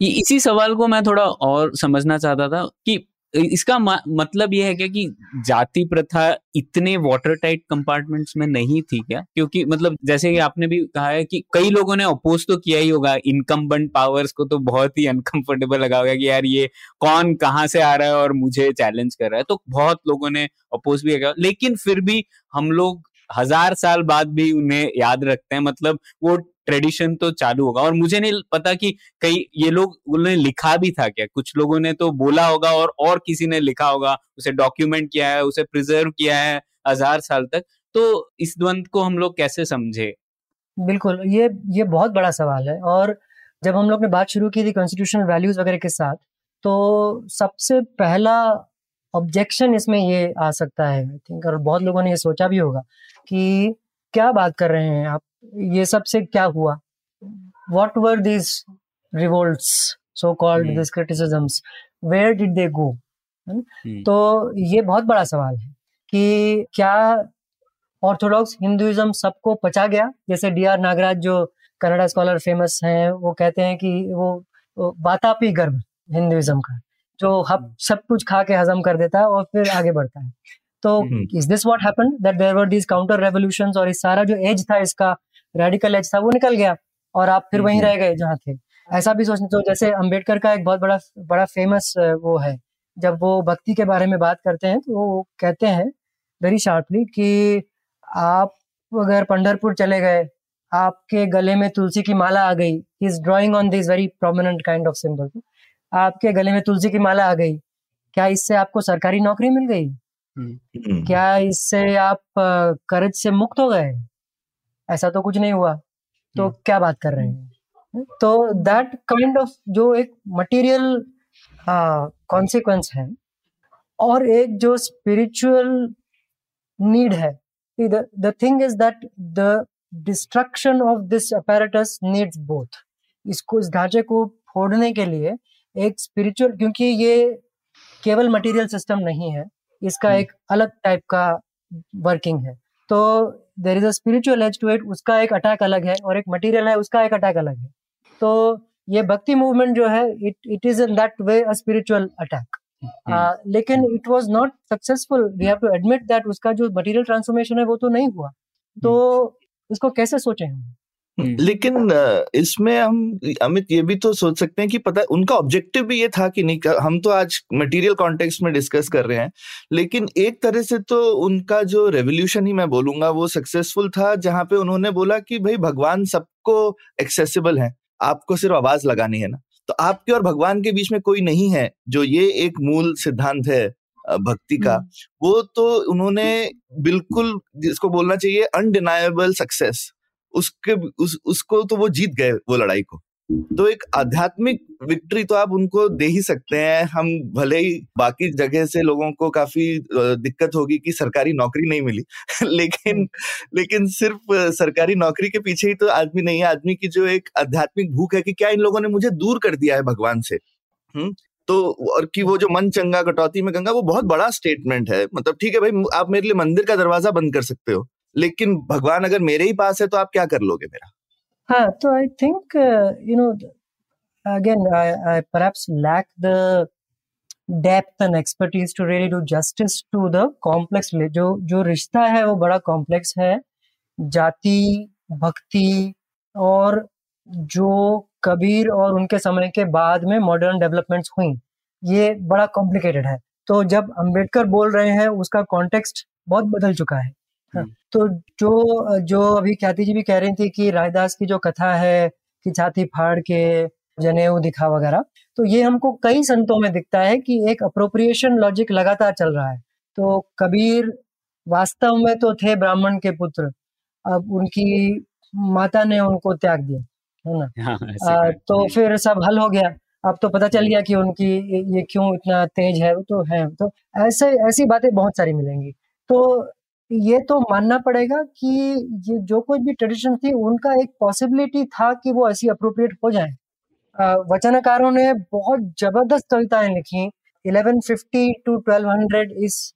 इसी सवाल को मैं थोड़ा और समझना चाहता था कि इसका मतलब यह है क्या कि जाति प्रथा इतने वाटर टाइट कंपार्टमेंट्स में नहीं थी क्या? क्योंकि मतलब जैसे कि आपने भी कहा है कि कई लोगों ने अपोज तो किया ही होगा। इनकम्बेंट पावर्स को तो बहुत ही अनकंफर्टेबल लगा होगा कि यार ये कौन कहाँ से आ रहा है और मुझे चैलेंज कर रहा है। तो बहुत लोगों ने अपोज भी किया। लेकिन फिर भी हम लोग हज़ार साल बाद भी उन्हें याद रखते हैं। मतलब वो ट्रेडिशन तो चालू होगा। और मुझे नहीं पता कि कई, ये लोग, उन्होंने लिखा भी था क्या? कुछ लोगों ने तो बोला होगा और और किसी ने लिखा होगा, उसे डॉक्यूमेंट किया है, उसे प्रिजर्व किया है हज़ार साल तक। तो इस द्वंद को हम लोग कैसे समझे? बिल्कुल, ये ये बहुत बड़ा सवाल है। और जब हम लोग ने बात शुरू की थी कॉन्स्टिट्यूशनल वैल्यूज़ वगैरह के साथ तो सबसे पहला ऑब्जेक्शन इसमें ये आ सकता है आई थिंक और बहुत लोगों ने ये सोचा भी होगा कि क्या बात कर रहे हैं आप? ये सबसे क्या हुआ? What were this revolts so called hmm. This criticisms where did they go hmm, तो ये बहुत बड़ा सवाल है कि क्या ऑर्थोडॉक्स हिंदुइज्म सबको पचा गया? जैसे डी आर नागराज जो कनाडा स्कॉलर फ़ेमस हैं वो कहते हैं कि वो, बातापी गर्भ हिंदुइज्म का जो हम सब कुछ खा के हजम कर देता है और फिर आगे बढ़ता है। तो हम्म। Is this what happened that there were these counter revolutions और इस सारा जो एज था इसका रेडिकल एज था वो निकल गया और आप फिर वहीं। रह गए जहाँ थे। ऐसा भी सोचने तो जैसे अंबेडकर का एक बहुत बड़ा बड़ा फ़ेमस वो है। जब वो भक्ति के बारे में बात करते हैं तो वो कहते हैं वेरी शार्पली कि आप अगर पंडरपुर चले गए आपके गले में तुलसी की माला आ गई। Is drawing on this very prominent kind of symbol आपके गले में तुलसी की माला आ गई। क्या इससे आपको सरकारी नौकरी मिल गई? हम्म, क्या इससे आप कर्ज से मुक्त हो गए? ऐसा तो कुछ नहीं हुआ। तो हम्म। क्या बात कर रहे हैं? तो दैट काइंड ऑफ़ जो एक मटेरियल कॉन्सिक्वेंस है और एक जो स्पिरिचुअल नीड है। The thing is that the destruction of this apparatus needs both इसको इस ढांचे को फोड़ने के लिए एक स्पिरिचुअल क्योंकि ये केवल मटेरियल सिस्टम नहीं है इसका हम्म। एक अलग टाइप का वर्किंग है। तो there is a spiritual edge to it उसका एक अटैक अलग है और एक मटेरियल है उसका एक अटैक अलग है। तो ये भक्ति मूवमेंट जो है it it is in that way a spiritual attack hmm. लेकिन it was not successful we have to admit that उसका जो मटेरियल ट्रांसफॉर्मेशन है वो तो नहीं हुआ। तो इसको कैसे सोचे हम? हम्म, लेकिन इसमें हम अमित ये भी तो सोच सकते हैं कि पता उनका ऑब्जेक्टिव भी ये था कि नहीं हम तो आज मटेरियल कॉन्टेक्स्ट में डिस्कस कर रहे हैं लेकिन एक तरह से तो उनका जो रेवोल्यूशन ही मैं बोलूँगा वो सक्सेसफुल था जहाँ पे उन्होंने बोला कि भाई भगवान सबको एक्सेसिबल है आपको सिर्फ़ आवाज़ लगानी है ना। तो आपके और भगवान के बीच में कोई नहीं है जो ये एक मूल सिद्धांत है भक्ति का वो तो उन्होंने बिल्कुल जिसको बोलना चाहिए अनडिनाएबल सक्सेस उसके, उस, उसको तो वो जीत गए वो लड़ाई को। तो एक आध्यात्मिक विक्ट्री तो आप उनको दे ही सकते हैं। हम भले ही बाकी जगह से लोगों को काफ़ी दिक्कत होगी कि सरकारी नौकरी नहीं मिली। [LAUGHS] लेकिन लेकिन सिर्फ़ सरकारी नौकरी के पीछे ही तो आदमी नहीं है। आदमी की जो एक आध्यात्मिक भूख है कि क्या इन लोगों ने मुझे दूर कर दिया है भगवान से? हम्म तो और कि वो जो मन चंगा, कटौती में गंगा, वो बहुत बड़ा स्टेटमेंट है। मतलब ठीक है भाई, आप मेरे लिए मंदिर का दरवाज़ा बंद कर सकते हो। लेकिन भगवान अगर मेरे ही पास है तो आप क्या कर लोगे मेरा? हाँ तो I think you know again lack the depth and expertise to really do justice to the complex जो जो रिश्ता है वो बड़ा कॉम्प्लेक्स है। जाति भक्ति और जो कबीर और उनके समय के बाद में मॉडर्न डेवलपमेंट्स हुई ये बड़ा कॉम्प्लिकेटेड है। तो जब अंबेडकर बोल रहे हैं उसका कॉन्टेक्स्ट बहुत बदल चुका हाँ, तो जो जो अभी ख्याति जी भी कह रही थी कि रायदास की जो कथा है कि छाती फाड़ के जनेऊ दिखा वगैरह तो ये हमको कई संतों में दिखता है कि एक अप्रोप्रिएशन लॉजिक लगातार चल रहा है। तो कबीर वास्तव में तो थे ब्राह्मण के पुत्र अब उनकी माता ने उनको त्याग दिया है ना? हाँ, आ, तो फिर सब हल हो गया। अब तो पता चल गया कि उनकी ये, ये क्यों इतना तेज है वो तो है। तो ऐसे ऐसी बातें बहुत सारी मिलेंगी। तो ये तो मानना पड़ेगा कि ये जो कुछ भी ट्रेडिशन थी, उनका एक पॉसिबिलिटी था कि वो ऐसी अप्रोप्रिएट हो जाए। वचनकारों ने बहुत ज़बरदस्त कविताएँ लिखी। 1150 टू 1200 इस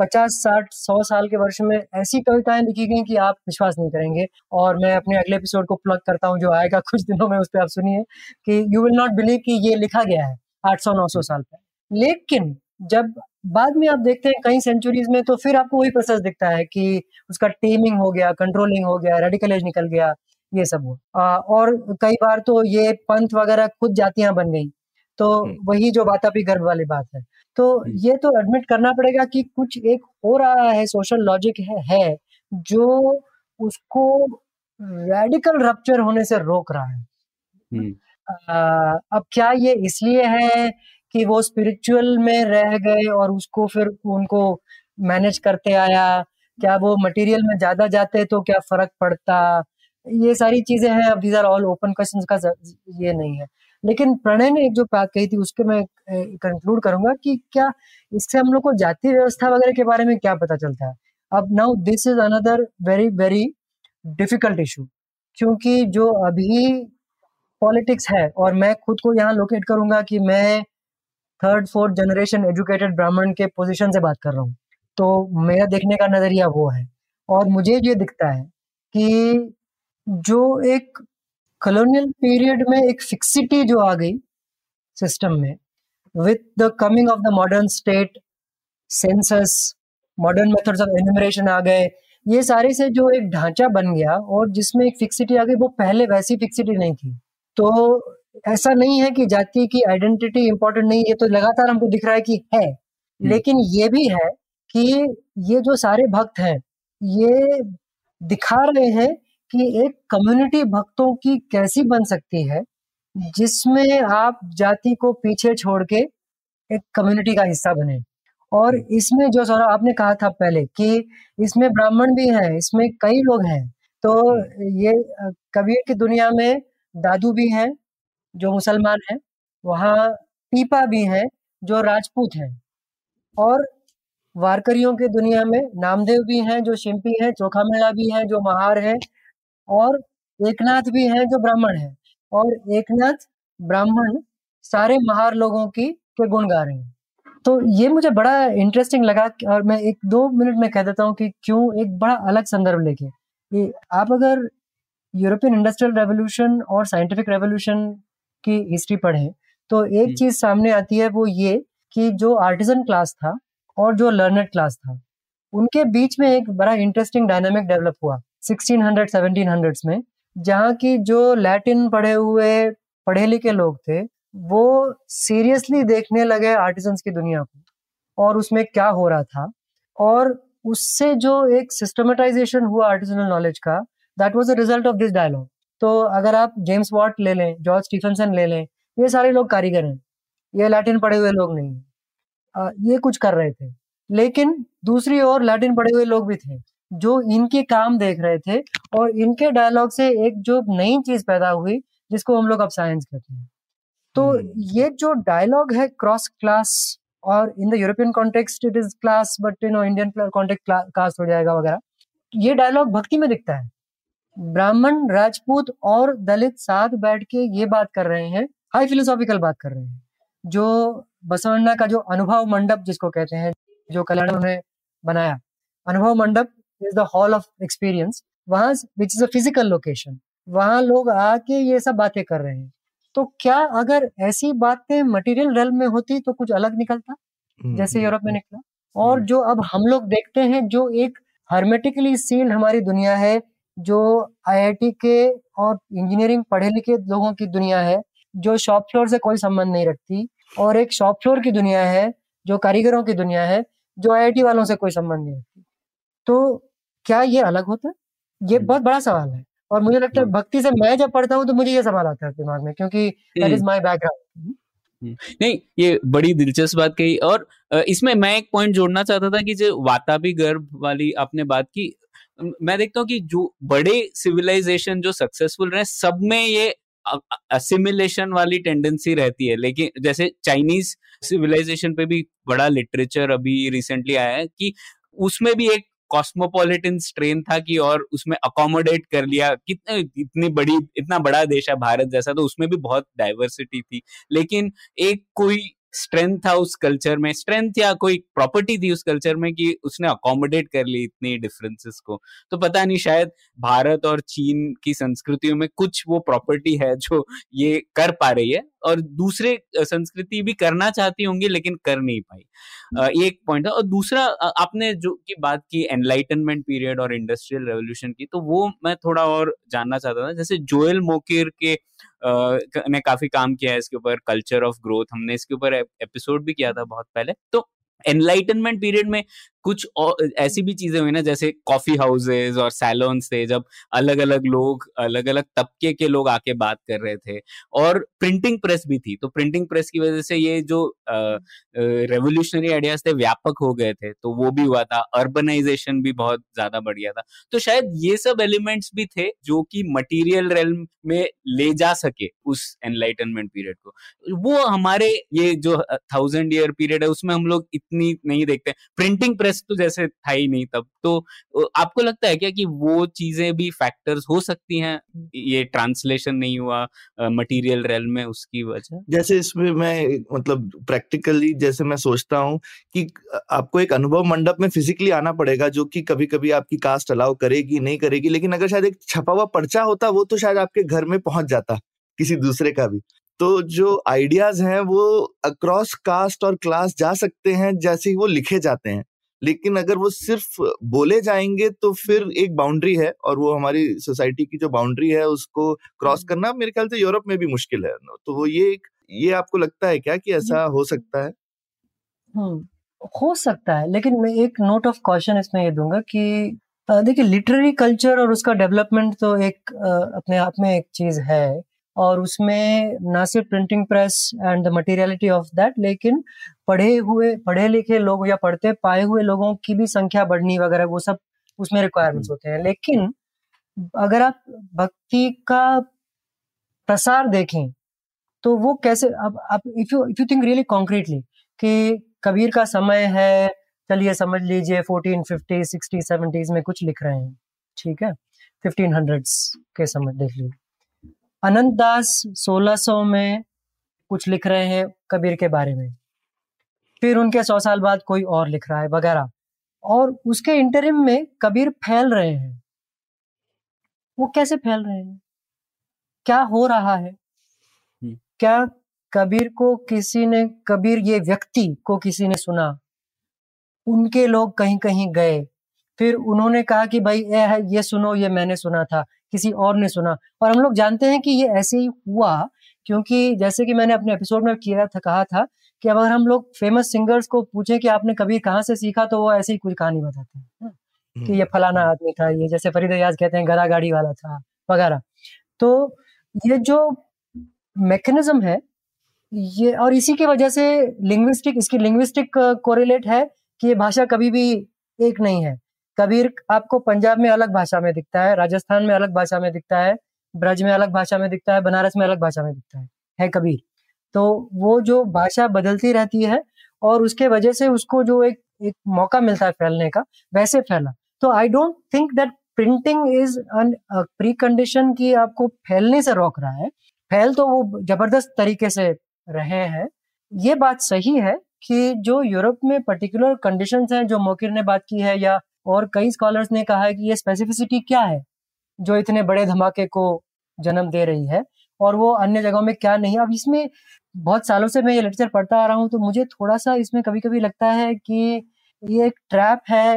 50 60 100 साल के वर्ष में ऐसी कविताएँ लिखी गई कि आप विश्वास नहीं करेंगे। और मैं अपने अगले एपिसोड को प्लग करता हूँ जो आएगा कुछ दिनों में, उस पर आप सुनिए कि यू विल नॉट बिलीव कि ये लिखा गया है 800 900 साल पहले। लेकिन जब बाद में आप देखते हैं कई सेंचुरीज में तो फिर आपको वही प्रोसेस दिखता है कि उसका टीमिंग हो गया कंट्रोलिंग हो गया रेडिकल एज निकल गया ये सब हुआ और कई बार तो ये पंथ वगैरह खुद जातियाँ बन गई तो हम्म। वही जो वातापी गर्भ वाली बात है तो हम्म। ये तो एडमिट करना पड़ेगा कि कुछ एक हो रहा है सोशल लॉजिक है, है जो उसको रेडिकल रप्चर होने से रोक रहा है हम्म। आ, अब क्या ये इसलिए है कि वो स्पिरिचुअल में रह गए और उसको फिर उनको मैनेज करते आया। क्या वो मटेरियल में ज़्यादा जाते तो क्या फ़र्क पड़ता? ये सारी चीज़ें हैं। अब these are all open questions का ये नहीं है। लेकिन प्रणय ने एक जो बात कही थी, उसके मैं कंक्लूड करूँगा कि क्या इससे हम लोग को जाति व्यवस्था वगैरह के बारे में क्या पता चलता है? अब now this is another very very difficult issue क्योंकि जो अभी पॉलिटिक्स है और मैं खुद को यहाँ लोकेट करूँगा कि मैं थर्ड फोर्थ जनरेशन एजुकेटेड ब्राह्मण के पोजीशन से बात कर रहा हूँ। तो मेरा देखने का नज़रिया वो है। और मुझे ये दिखता है कि जो एक कॉलोनियल पीरियड में एक फिक्सिटी जो आ गई सिस्टम में with the coming of the modern state census modern methods of enumeration आ गए, ये सारे से जो एक ढांचा बन गया और जिसमें एक फिक्सिटी आ गई, वो पहले वैसी फिक्सिटी नहीं थी। तो ऐसा नहीं है कि जाति की आइडेंटिटी इंपॉर्टेंट नहीं ये तो लगातार हमको दिख रहा है कि है हम्म। लेकिन ये भी है कि ये जो सारे भक्त हैं ये दिखा रहे हैं कि एक कम्युनिटी भक्तों की कैसी बन सकती है जिसमें आप जाति को पीछे छोड़ के एक कम्युनिटी का हिस्सा बने और हम्म। इसमें जो सर आपने कहा था पहले कि इसमें ब्राह्मण भी हैं इसमें कई लोग हैं तो हम्म। ये कबीर की दुनिया में दादू भी हैं जो मुसलमान हैं, वहाँ पीपा भी हैं, जो राजपूत हैं। और वारकरियों के दुनिया में नामदेव भी हैं, जो शिंपी हैं, चोखा मेला भी हैं, जो महार हैं, और एकनाथ भी हैं, जो ब्राह्मण हैं। और एकनाथ ब्राह्मण सारे महार लोगों की, के गुण गा रहे हैं। तो ये मुझे बड़ा इंटरेस्टिंग लगा और मैं एक दो मिनट में कह देता हूँ कि क्यों एक बड़ा अलग संदर्भ लेके। आप अगर यूरोपियन इंडस्ट्रियल रेवोल्यूशन और साइंटिफिक रेवोल्यूशन की हिस्ट्री पढ़ें तो एक हम्म। चीज़ सामने आती है वो ये कि जो आर्टिजन क्लास था और जो लर्नर क्लास था उनके बीच में एक बड़ा इंटरेस्टिंग डायनामिक डेवलप हुआ 1600 1700s में जहाँ की जो लैटिन पढ़े हुए पढ़े लिखे लोग थे वो सीरियसली देखने लगे आर्टिजन की दुनिया को और उसमें क्या हो रहा था और उससे जो एक सिस्टमेटाइजेशन हुआ आर्टिजनल नॉलेज का that was the result of this dialogue तो अगर आप जेम्स वॉट ले लें जॉर्ज स्टीफनसन ले लें ये सारे लोग कारीगर हैं। ये लैटिन पढ़े हुए लोग नहीं आ, ये कुछ कर रहे थे। लेकिन दूसरी ओर लैटिन पढ़े हुए लोग भी थे जो इनके काम देख रहे थे और इनके डायलॉग से एक जो नई चीज़ पैदा हुई जिसको हम लोग अब साइंस कहते हैं। तो हम्म। ये जो डायलॉग है क्रॉस क्लास और in the European context it is class but you know Indian context caste हो जाएगा वगैरह ये डायलॉग भक्ति में दिखता है। ब्राह्मण राजपूत और दलित साथ बैठ के ये बात कर रहे हैं हाई फिलोसॉफिकल बात कर रहे हैं जो बसवन्ना का जो अनुभव मंडप जिसको कहते हैं जो कल्याण ने बनाया। Anubhava Mantapa is the hall of experience वहाँ which is a physical location वहाँ लोग आके ये सब बातें कर रहे हैं। तो क्या अगर ऐसी बातें मटेरियल रेल में होती तो कुछ अलग निकलता? हम्म, जैसे यूरोप में हम्म, निकला। और हम्म। जो अब हम लोग देखते हैं जो एक हर्मेटिकली सील हमारी दुनिया है जो आईआईटी के और इंजीनियरिंग पढ़े लिखे लोगों की दुनिया है जो शॉप फ्लोर से कोई संबंध नहीं रखती और एक शॉप फ्लोर की दुनिया है जो कारीगरों की दुनिया है जो आईआईटी वालों से कोई संबंध नहीं रखती। तो क्या ये अलग होता? है ये हम्म। बहुत बड़ा सवाल है और मुझे लगता है हम्म। भक्ति से मैं जब पढ़ता हूँ तो मुझे ये सवाल आता है दिमाग में क्योंकि दैट इज़ माय बैकग्राउंड नहीं ये बड़ी दिलचस्प बात कही और इसमें मैं एक पॉइंट जोड़ना चाहता था कि जो वातापी गर्भ वाली आपने बात की मैं देखता हूँ कि जो बड़े सिविलाइजेशन जो सक्सेसफुल रहे, सब में ये असिमिलेशन वाली टेंडेंसी रहती है। लेकिन जैसे चाइनीज़ सिविलाइजेशन पे भी बड़ा लिटरेचर अभी रिसेंटली आया है कि उसमें भी एक कॉस्मोपॉलिटन स्ट्रेन था कि और उसमें अकोमोडेट कर लिया। कितने, इतनी बड़ी, इतना बड़ा देश है भारत जैसा तो उसमें भी बहुत डाइवर्सिटी थी। लेकिन एक कोई स्ट्रेंथ था उस कल्चर में। स्ट्रेंथ या कोई प्रॉपर्टी थी उस कल्चर में कि उसने अकोमोडेट कर ली इतनी डिफरेंसेस को। तो पता नहीं शायद भारत और चीन की संस्कृतियों में कुछ वो प्रॉपर्टी है जो ये कर पा रही है और दूसरे संस्कृति भी करना चाहती होंगी लेकिन कर नहीं पाई। एक पॉइंट है और दूसरा आपने जो की बात की एनलाइटनमेंट पीरियड और इंडस्ट्रियल रेवोल्यूशन की तो वो मैं थोड़ा और जानना चाहता था। जैसे जोएल मोकिर के ने काफ़ी काम किया है इसके ऊपर कल्चर ऑफ़ ग्रोथ हमने इसके ऊपर एपिसोड भी किया था बहुत पहले। तो एनलाइटनमेंट पीरियड में कुछ और, ऐसी भी चीज़ें हुई ना, जैसे कॉफ़ी हाउसेज और सैलून्स थे, जब अलग अलग लोग अलग अलग तबके के लोग आके बात कर रहे थे। और प्रिंटिंग प्रेस भी थी तो प्रिंटिंग प्रेस की वजह से ये जो रेवोल्यूशनरी आइडियाज़ थे, व्यापक हो गए थे तो वो भी हुआ था। अर्बनाइजेशन भी बहुत ज़्यादा बढ़ गया था। तो शायद ये सब एलिमेंट्स भी थे, जो कि मटीरियल रेलम में ले जा सके उस एनलाइटनमेंट पीरियड को। वो हमारे, ये जो थाउज़ेंड ईयर पीरियड है, उसमें हम लोग इतनी नहीं देखते। प्रिंटिंग प्रेस तो जैसे था ही नहीं तब। तो आपको लगता है क्या कि वो चीज़ें भी फैक्टर्स हो सकती हैं? ये ट्रांसलेशन नहीं हुआ मटेरियल रेल में उसकी वजह? जैसे इसमें मैं मतलब प्रैक्टिकली जैसे मैं सोचता हूँ कि आपको एक अनुभव मंडप में फिजिकली आना पड़ेगा जो कि कभी कभी आपकी कास्ट अलाउ करेगी, नहीं करेगी, लेकिन अगर शायद एक छपा हुआ पर्चा होता, वो तो शायद आपके घर में पहुँच जाता, किसी दूसरे का भी। तो जो आइडियाज़ हैं वो अक्रॉस कास्ट और क्लास जा सकते हैं जैसे ही वो लिखे जाते हैं। लेकिन अगर वो सिर्फ़ बोले जाएँगे तो फिर एक बाउंड्री है और वो हमारी सोसाइटी की जो बाउंड्री है उसको क्रॉस हम्म। करना मेरे ख्याल से यूरोप में भी मुश्किल है। तो वो ये ये आपको लगता है क्या कि ऐसा हो सकता है? हम्म, हो सकता है लेकिन मैं एक नोट ऑफ़ क्वेश्चन इसमें ये दूँगा कि देखिए लिटरेरी कल्चर और उसका डेवलपमेंट तो एक अपने आप में एक चीज़ है। और उसमें ना सिर्फ़ printing press and the materiality of that लेकिन पढ़े हुए पढ़े लिखे लोग या पढ़ते पाए हुए लोगों की भी संख्या बढ़नी वगैरह वो सब उसमें रिक्वायरमेंट्स होते हैं। लेकिन अगर आप भक्ति का प्रसार देखें तो वो कैसे अब आप if you if you think really concretely कि कबीर का समय है चलिए समझ लीजिए फोर्टीन फिफ्टी सिक्सटी सेवेंटीज में कुछ लिख रहे हैं ठीक है? फिफ्टीन हंड्रेड्स के समझ देख लीजिए। अनंत दास 1600 में कुछ लिख रहे हैं कबीर के बारे में। फिर उनके सौ साल बाद कोई और लिख रहा है वगैरह। और उसके इंटरिम में कबीर फैल रहे हैं। वो कैसे फैल रहे हैं? क्या हो रहा है? हम्म। क्या कबीर को किसी ने कबीर ये व्यक्ति को किसी ने सुना? उनके लोग कहीं कहीं गए। फिर उन्होंने कहा कि भाई ये है ये सुनो ये मैंने सुना था। किसी और ने सुना। और हम लोग जानते हैं कि ये ऐसे ही हुआ क्योंकि जैसे कि मैंने अपने एपिसोड में किया था कहा था कि अगर हम लोग फ़ेमस सिंगर्स को पूछे कि आपने कभी कहाँ से सीखा तो वो ऐसे ही कुछ कहानी बताते हैं कि ये फलाना हम्म। आदमी था ये जैसे फरीद अयाज कहते हैं गदा गाड़ी वाला था वगैरह। तो ये जो मैकेनिज्म है ये और इसी की वजह से लिंग्विस्टिक इसकी लिंग्विस्टिक कोरिलेट है कि ये भाषा कभी भी एक नहीं है। कबीर आपको पंजाब में अलग भाषा में दिखता है, राजस्थान में अलग भाषा में दिखता है, ब्रज में अलग भाषा में दिखता है, बनारस में अलग भाषा में दिखता है है कबीर? तो वो जो भाषा बदलती रहती है और उसके वजह से उसको जो एक एक मौका मिलता है फैलने का, वैसे फैला। तो I don't think that printing is precondition की आपको फैलने से रोक रहा है। फैल तो वो ज़बरदस्त तरीके से रहे हैं। ये बात सही है कि जो यूरोप में पर्टिकुलर कंडीशंस हैं, जो मोकिर ने बात की है या और कई स्कॉलर्स ने कहा है कि ये स्पेसिफिसिटी क्या है जो इतने बड़े धमाके को जन्म दे रही है और वो अन्य जगहों में क्या नहीं अब इसमें बहुत सालों से मैं ये लिटरेचर पढ़ता आ रहा हूँ तो मुझे थोड़ा सा इसमें कभी कभी लगता है कि ये एक ट्रैप है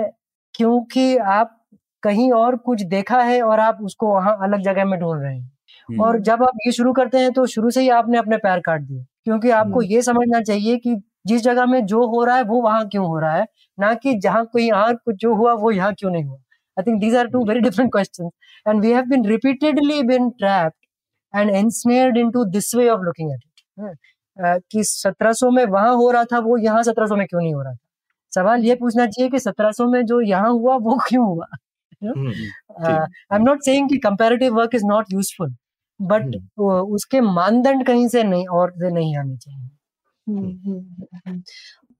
क्योंकि आप कहीं और कुछ देखा है और आप उसको वहाँ अलग जगह में ढूंढ रहे हैं और हम्म। जब आप ये शुरू करते हैं तो शुरू से ही आपने अपने पैर काट दिए क्योंकि आपको हम्म। ये समझना चाहिए कि जिस जगह में जो हो रहा है वो वहाँ क्यों हो रहा है? ना कि जहाँ कोई यहाँ कुछ जो हुआ वो यहाँ क्यों नहीं हुआ? I think these are two very different question and we have been repeatedly been trapped and ensnared into this way of looking at it कि 1700 में वहाँ हो रहा था वो यहाँ 1700 में क्यों नहीं हो रहा था? सवाल ये पूछना चाहिए कि 1700 में जो यहाँ हुआ वो क्यों हुआ? आई एम नॉट सेइंग कि comparative work is not useful but उसके मानदंड कहीं से नहीं और से नहीं आने चाहिए।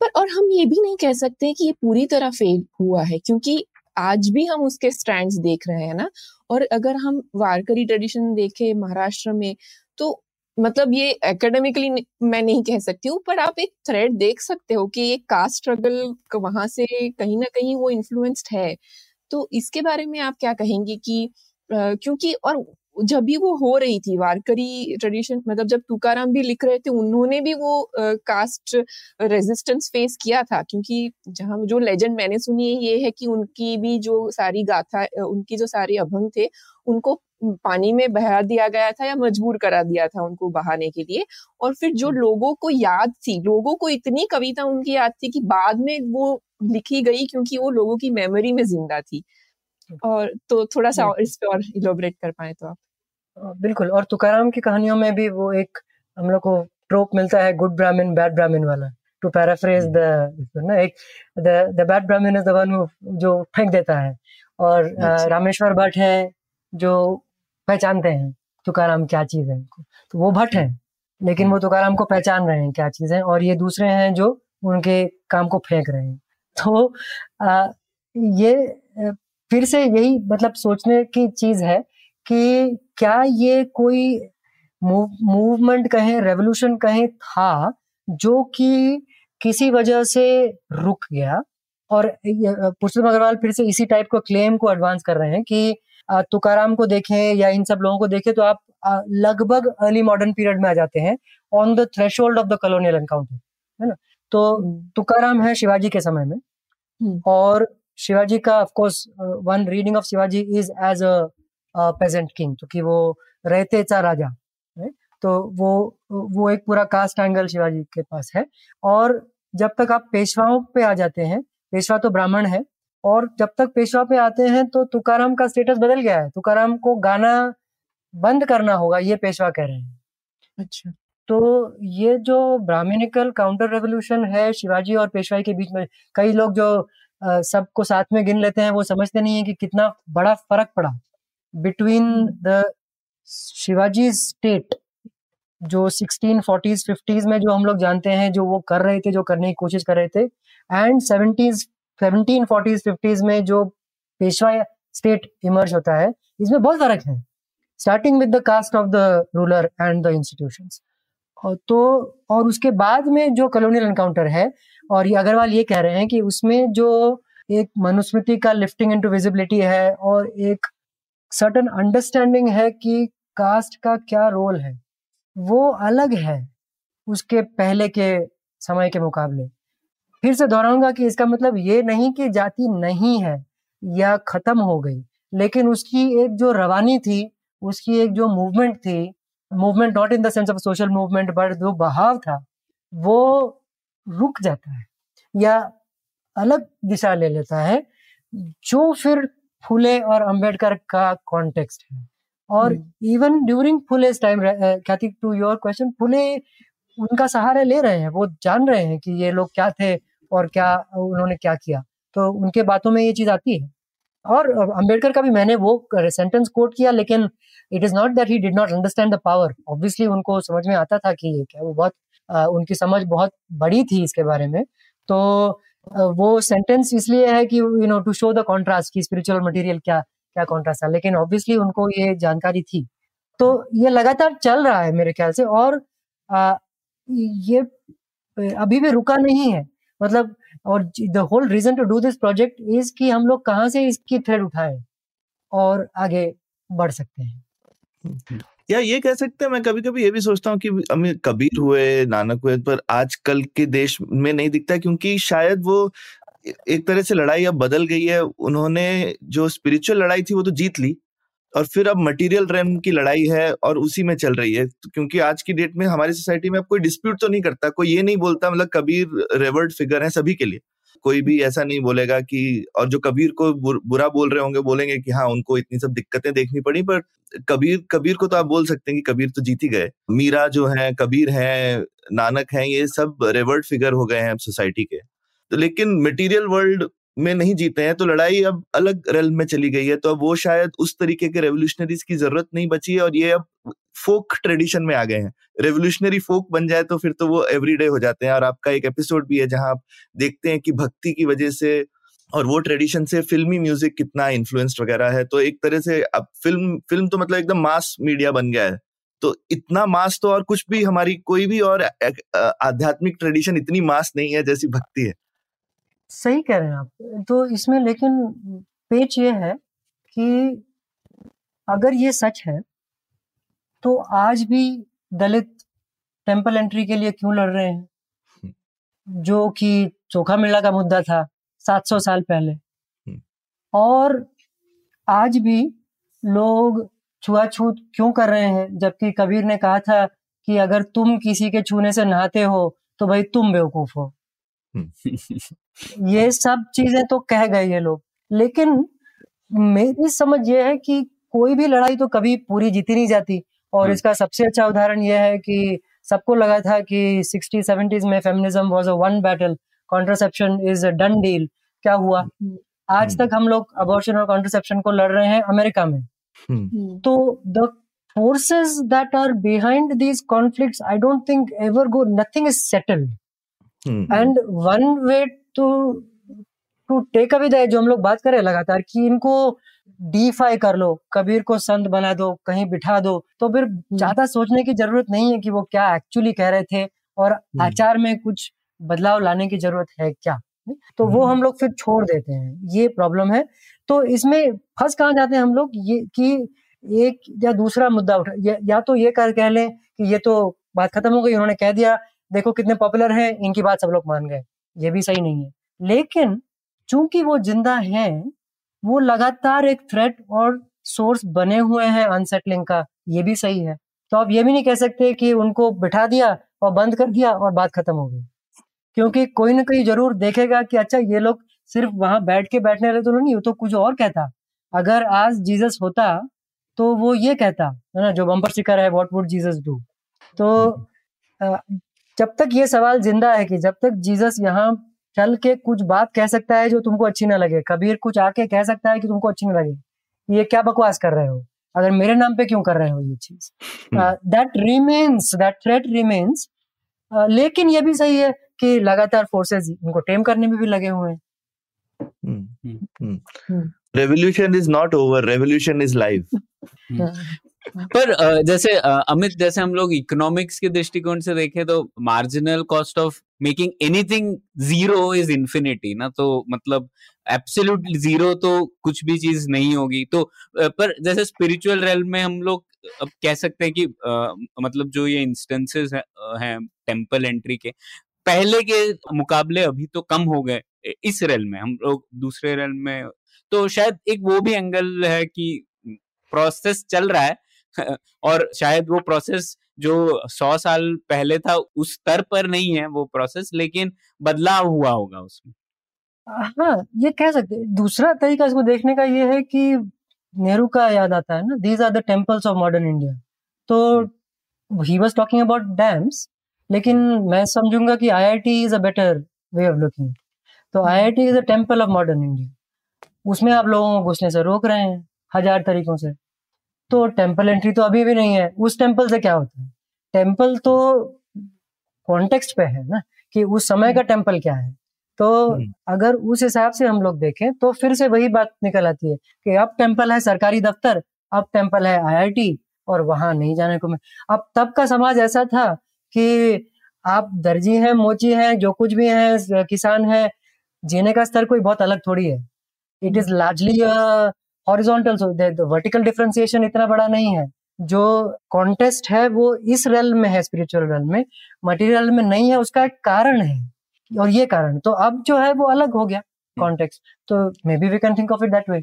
पर और हम ये भी नहीं कह सकते कि ये पूरी तरह फेल हुआ है क्योंकि आज भी हम उसके स्टैंड्स देख रहे हैं ना और अगर हम वारकरी ट्रेडिशन देखें महाराष्ट्र में तो मतलब ये एकेडमिकली मैं नहीं कह सकती हूँ पर आप एक थ्रेड देख सकते हो कि ये कास्ट स्ट्रगल वहाँ से कहीं ना कहीं वो इन्फ्लुएंस्ड है। तो इसके बारे में आप क्या कहेंगे कि क्योंकि और जब भी वो हो रही थी वारकरी ट्रेडिशन मतलब जब तुकाराम भी लिख रहे थे उन्होंने भी वो कास्ट रेजिस्टेंस फेस किया था क्योंकि जहाँ जो लेजेंड मैंने सुनी है ये है कि उनकी भी जो सारी गाथा उनकी जो सारे अभंग थे उनको पानी में बहा दिया गया था या मजबूर करा दिया था उनको बहाने के लिए। और फिर जो हम्म। लोगों को याद थी लोगों को इतनी कविता उनकी याद थी कि बाद में वो लिखी गई क्योंकि वो लोगों की मेमोरी में ज़िंदा थी। और तो थोड़ा सा इस पे और इलोबरेट कर पाए तो आप। बिल्कुल और तुकाराम की कहानियों में भी वो एक हम लोग को ट्रोप मिलता है गुड ब्राह्मण बैड ब्राह्मण वाला। टू पैराफ्रेज द ना एक the the bad Brahmin is the one जो फेंक देता है। और। रामेश्वर भट्ट है जो पहचानते हैं तुकाराम क्या चीज़ है तो वो भट्ट है लेकिन वो तुकाराम को पहचान रहे हैं क्या चीज़ है और ये दूसरे हैं जो उनके काम को फेंक रहे हैं। तो आ, ये फिर से यही मतलब सोचने की चीज़ है कि क्या ये कोई मूवमेंट कहें रेवोल्यूशन कहें था जो कि किसी वजह से रुक गया और पुरुषोत्तम अग्रवाल फिर से इसी टाइप को क्लेम को एडवांस कर रहे हैं कि तुकाराम को देखें या इन सब लोगों को देखें तो आप लगभग अर्ली मॉडर्न पीरियड में आ जाते हैं on the thresh of the colonial encounter है ना तो हम्म। तुकाराम है शिवाजी के समय में हम्म। और शिवाजी का of course one reading of Shivaji is as a pageant king क्योंकि वो रहते चा राजा तो वो वो एक पूरा कास्ट एंगल शिवाजी के पास है। और जब तक आप पेशवाओं पे आ जाते हैं पेशवा तो ब्राह्मण है और जब तक पेशवा पे आते हैं तो तुकाराम का स्टेटस बदल गया है। तुकाराम को गाना बंद करना होगा ये पेशवा कह रहे हैं। अच्छा। तो ये जो ब्राह्मणिकल काउंटर रेवोल्यूशन है शिवाजी और पेशवाई के बीच में कई लोग जो सबको साथ में गिन लेते हैं वो समझते नहीं है कि कितना बड़ा फ़र्क पड़ा। बिटवीन द शिवाजी स्टेट जो 1640s 50s में जो हम लोग जानते हैं जो वो कर रहे थे जो करने की कोशिश कर रहे थे and seventies seventeen forties fifties में जो पेशवा स्टेट इमर्ज होता है इसमें बहुत फ़र्क है। Starting with the caste of the ruler and the institution तो और उसके बाद में जो कॉलोनियल एनकाउंटर है और ये अग्रवाल ये कह रहे हैं कि उसमें जो एक मनुस्मृति का लिफ्टिंग इनटू विजिबिलिटी है और एक सर्टन अंडरस्टैंडिंग है कि कास्ट का क्या रोल है। वो अलग है उसके पहले के समय के मुकाबले। फिर से दोहराऊँगा कि इसका मतलब ये नहीं कि जाति नहीं है या खत्म हो गई, लेकिन उसकी एक जो रवानी थी, उसकी एक जो मूवमेंट थी movement not in the sense of social movement but जो बहाव था, वो रुक जाता है या अलग दिशा ले लेता है, जो फिर फुले और अंबेडकर का कॉन्टेक्स्ट है। और इवन ड्यूरिंग फुले टाइम ख्याति टू योर क्वेश्चन फुले उनका सहारा ले रहे हैं वो जान रहे हैं कि ये लोग क्या थे और क्या उन्होंने क्या किया। तो उनके बातों में ये चीज़ आती है। और अंबेडकर का भी मैंने वो सेंटेंस कोट किया लेकिन it is not that he did not understand the power obviously उनको समझ में आता था कि ये क्या वो बहुत आ, उनकी समझ बहुत बड़ी थी इसके बारे में। तो वो सेंटेंस इसलिए है कि you know to show the contrast की स्पिरिचुअल मटेरियल क्या क्या कॉन्ट्रास्ट है लेकिन ऑब्वियसली उनको ये जानकारी थी। तो ये लगातार चल रहा है मेरे ख्याल से और आ, ये अभी भी रुका नहीं है। मतलब और the whole reason to do this project is कि हम लोग कहाँ से इसकी थ्रेड उठाए और आगे बढ़ सकते हैं। या ये कह सकते हैं, मैं कभी कभी ये भी सोचता हूँ कि अमीर कबीर हुए, नानक हुए, पर आजकल के देश में नहीं दिखता क्योंकि शायद वो एक तरह से लड़ाई अब बदल गई है। उन्होंने जो स्पिरिचुअल लड़ाई थी, वो तो जीत ली और फिर अब मटेरियल रेम की लड़ाई है और उसी में चल रही है। तो क्योंकि आज की डेट में हमारी सोसाइटी में अब कोई डिस्प्यूट तो नहीं करता, कोई ये नहीं बोलता मतलब कबीर रेवर्ड फिगर है सभी के लिए। कोई भी ऐसा नहीं बोलेगा कि, और जो कबीर को बुरा बोल रहे होंगे, बोलेंगे कि हाँ उनको इतनी सब दिक्कतें देखनी पड़ी, पर कबीर कबीर को तो आप बोल सकते हैं कि कबीर तो जीत ही गए। मीरा जो है, कबीर है, नानक है, ये सब रेवर्ड फिगर हो गए हैं सोसाइटी के। तो लेकिन मटेरियल वर्ल्ड में नहीं जीते हैं तो लड़ाई अब अलग रेल में चली गई है तो अब वो शायद उस तरीके के रेवोल्यूशनरीज की ज़रूरत नहीं बची है और ये अब फोक ट्रेडिशन में आ गए हैं। रेवोल्यूशनरी फोक बन जाए तो फिर तो वो एवरीडे हो जाते हैं और आपका एक एपिसोड भी है जहाँ आप देखते हैं कि भक्ति की वजह से और वो ट्रेडिशन से फिल्मी म्यूज़िक कितना इन्फ्लुएंस्ड वगैरह है तो एक तरह से अब फ़िल्म फ़िल्म तो मतलब एकदम मास मीडिया बन गया है। तो इतना मास तो और कुछ भी हमारी कोई भी और आध्यात्मिक ट्रेडिशन इतनी मास नहीं है जैसी भक्ति है। सही कह रहे हैं आप तो इसमें लेकिन पेच ये है कि अगर ये सच है तो आज भी दलित टेंपल एंट्री के लिए क्यों लड़ रहे हैं हम्म। जो कि चोखा मेला का मुद्दा था 700 साल पहले हम्म। और आज भी लोग छुआछूत क्यों कर रहे हैं जबकि कबीर ने कहा था कि अगर तुम किसी के छूने से नहाते हो तो भाई तुम बेवकूफ़ हो। [LAUGHS] ये सब चीज़ें तो कह गए ये लोग। लेकिन मेरी समझ ये है कि कोई भी लड़ाई तो कभी पूरी जीती नहीं जाती। और हाँ। इसका सबसे अच्छा उदाहरण यह है कि सबको लगा था कि सिक्सटी सेवेंटीज में feminism was a one battle contraception is a done deal क्या हुआ? हम्म। आज तक हम लोग अबॉर्शन और कॉन्ट्रासेप्शन को लड़ रहे हैं अमेरिका में। हम्म। तो the forces that are behind these conflicts I don't think ever go nothing is settled and one way to to take away जो हम लोग बात करें लगातार कि इनको डीफाई कर लो कबीर को संत बना दो कहीं बिठा दो तो फिर हम्म। ज़्यादा सोचने की ज़रूरत नहीं है कि वो क्या एक्चुअली कह रहे थे और हम्म। आचार में कुछ बदलाव लाने की ज़रूरत है क्या तो वो हम्म। हम लोग फिर छोड़ देते हैं ये प्रॉब्लम है तो इसमें फंस कहाँ जाते हैं हम लोग ये कि एक या दूसरा मुद्दा उठा या, या तो ये कर कह लें कि ये तो बात खत्म हो गई उन्होंने कह दिया देखो कितने पॉपुलर हैं इनकी बात सब लोग मान गए ये भी सही नहीं है। लेकिन चूँकि वो ज़िंदा हैं वो लगातार एक थ्रेट और सोर्स बने हुए हैं अनसेटलिंग का ये भी सही है। तो आप ये भी नहीं कह सकते कि उनको बिठा दिया और बंद कर दिया और बात खत्म हो गई। क्योंकि कोई ना कोई ज़रूर देखेगा कि अच्छा ये लोग सिर्फ़ वहाँ बैठ के बैठने वाले तो नहीं तो कुछ और कहता। अगर आज जीसस होता तो वो ये कहता है ना जो बम्पर स्टिकर है व्हाट वुड जीसस डू तो जब तक ये सवाल ज़िंदा है कि जब तक जीसस यहाँ चल के कुछ बात कह सकता है जो तुमको अच्छी ना लगे कबीर कुछ आके कह सकता है कि तुमको अच्छी ना लगे ये क्या बकवास कर रहे हो? अगर मेरे नाम पे क्यों कर रहे हो ये चीज़? That remains that threat remains लेकिन ये भी सही है कि लगातार फोर्सेस उनको टेम करने में भी लगे हुए हैं। Revolution is not over revolution is live पर जैसे अमित जैसे हम लोग इकोनॉमिक्स के दृष्टिकोण से देखें तो marginal cost of making anything zero is infinity ना? तो मतलब एब्सोल्यूट ज़ीरो तो कुछ भी चीज़ नहीं होगी। तो पर जैसे स्पिरिचुअल रेल में हम लोग अब कह सकते हैं कि आ, मतलब जो ये इंस्टेंसेस हैं टेंपल एंट्री के पहले के मुकाबले अभी तो कम हो गए इस रेल में हम लोग दूसरे रेल में। तो शायद एक वो भी एंगल है कि प्रोसेस चल रहा है [LAUGHS] और शायद वो प्रोसेस जो सौ साल पहले था उस स्तर पर नहीं है वो प्रोसेस लेकिन बदलाव हुआ होगा उसमें। हाँ ये कह सकते दूसरा तरीका इसको देखने का ये है कि नेहरू का याद आता है ना these are the temples of modern India तो he was talking about dams लेकिन मैं समझूँगा कि I I T is a better way of looking तो I I T is a temple of modern India उसमें आप लोगों को घुसने से रोक रहे हैं हज़ार तरीकों से। तो टेंपल एंट्री तो अभी भी नहीं है। उस टेंपल से क्या होता है? टेंपल तो कॉन्टेक्स्ट पे है ना कि उस समय का टेंपल। क्या है। तो हम्म। अगर उस हिसाब से हम लोग देखें तो फिर से वही बात निकल आती है कि अब टेंपल है सरकारी दफ्तर अब टेंपल है आईआईटी और वहाँ नहीं जाने को मैं अब तब का समाज ऐसा था कि आप दर्जी हैं मोची हैं जो कुछ भी हैं किसान है जीने का स्तर कोई बहुत अलग थोड़ी है। It is largely horizontal vertical differentiation इतना बड़ा नहीं है। जो कॉन्टेस्ट है, वो इस रेल में है स्पिरिचुअल रेल में। मटेरियल में नहीं है, उसका एक कारण है। और ये कारण तो अब जो है, वो अलग हो गया कॉन्टेक्स्ट तो maybe we can think of it that way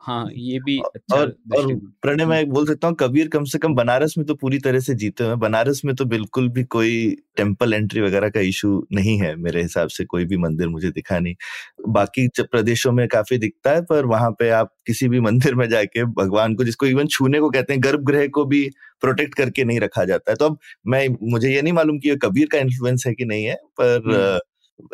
हाँ ये भी अच्छा और और प्रणय मैं बोल सकता हूँ कबीर कम से कम बनारस में तो पूरी तरह से जीते हुए बनारस में तो बिल्कुल भी कोई टेंपल एंट्री वगैरह का इशू नहीं है मेरे हिसाब से कोई भी मंदिर मुझे दिखा नहीं। बाकी प्रदेशों में काफ़ी दिखता है पर वहाँ पे आप किसी भी मंदिर में जाके भगवान को जिसको इवन छूने को कहते हैं गर्भगृह को भी प्रोटेक्ट करके नहीं रखा जाता है। तो अब मैं मुझे ये नहीं मालूम कि ये कबीर का इन्फ्लुएंस है कि नहीं है पर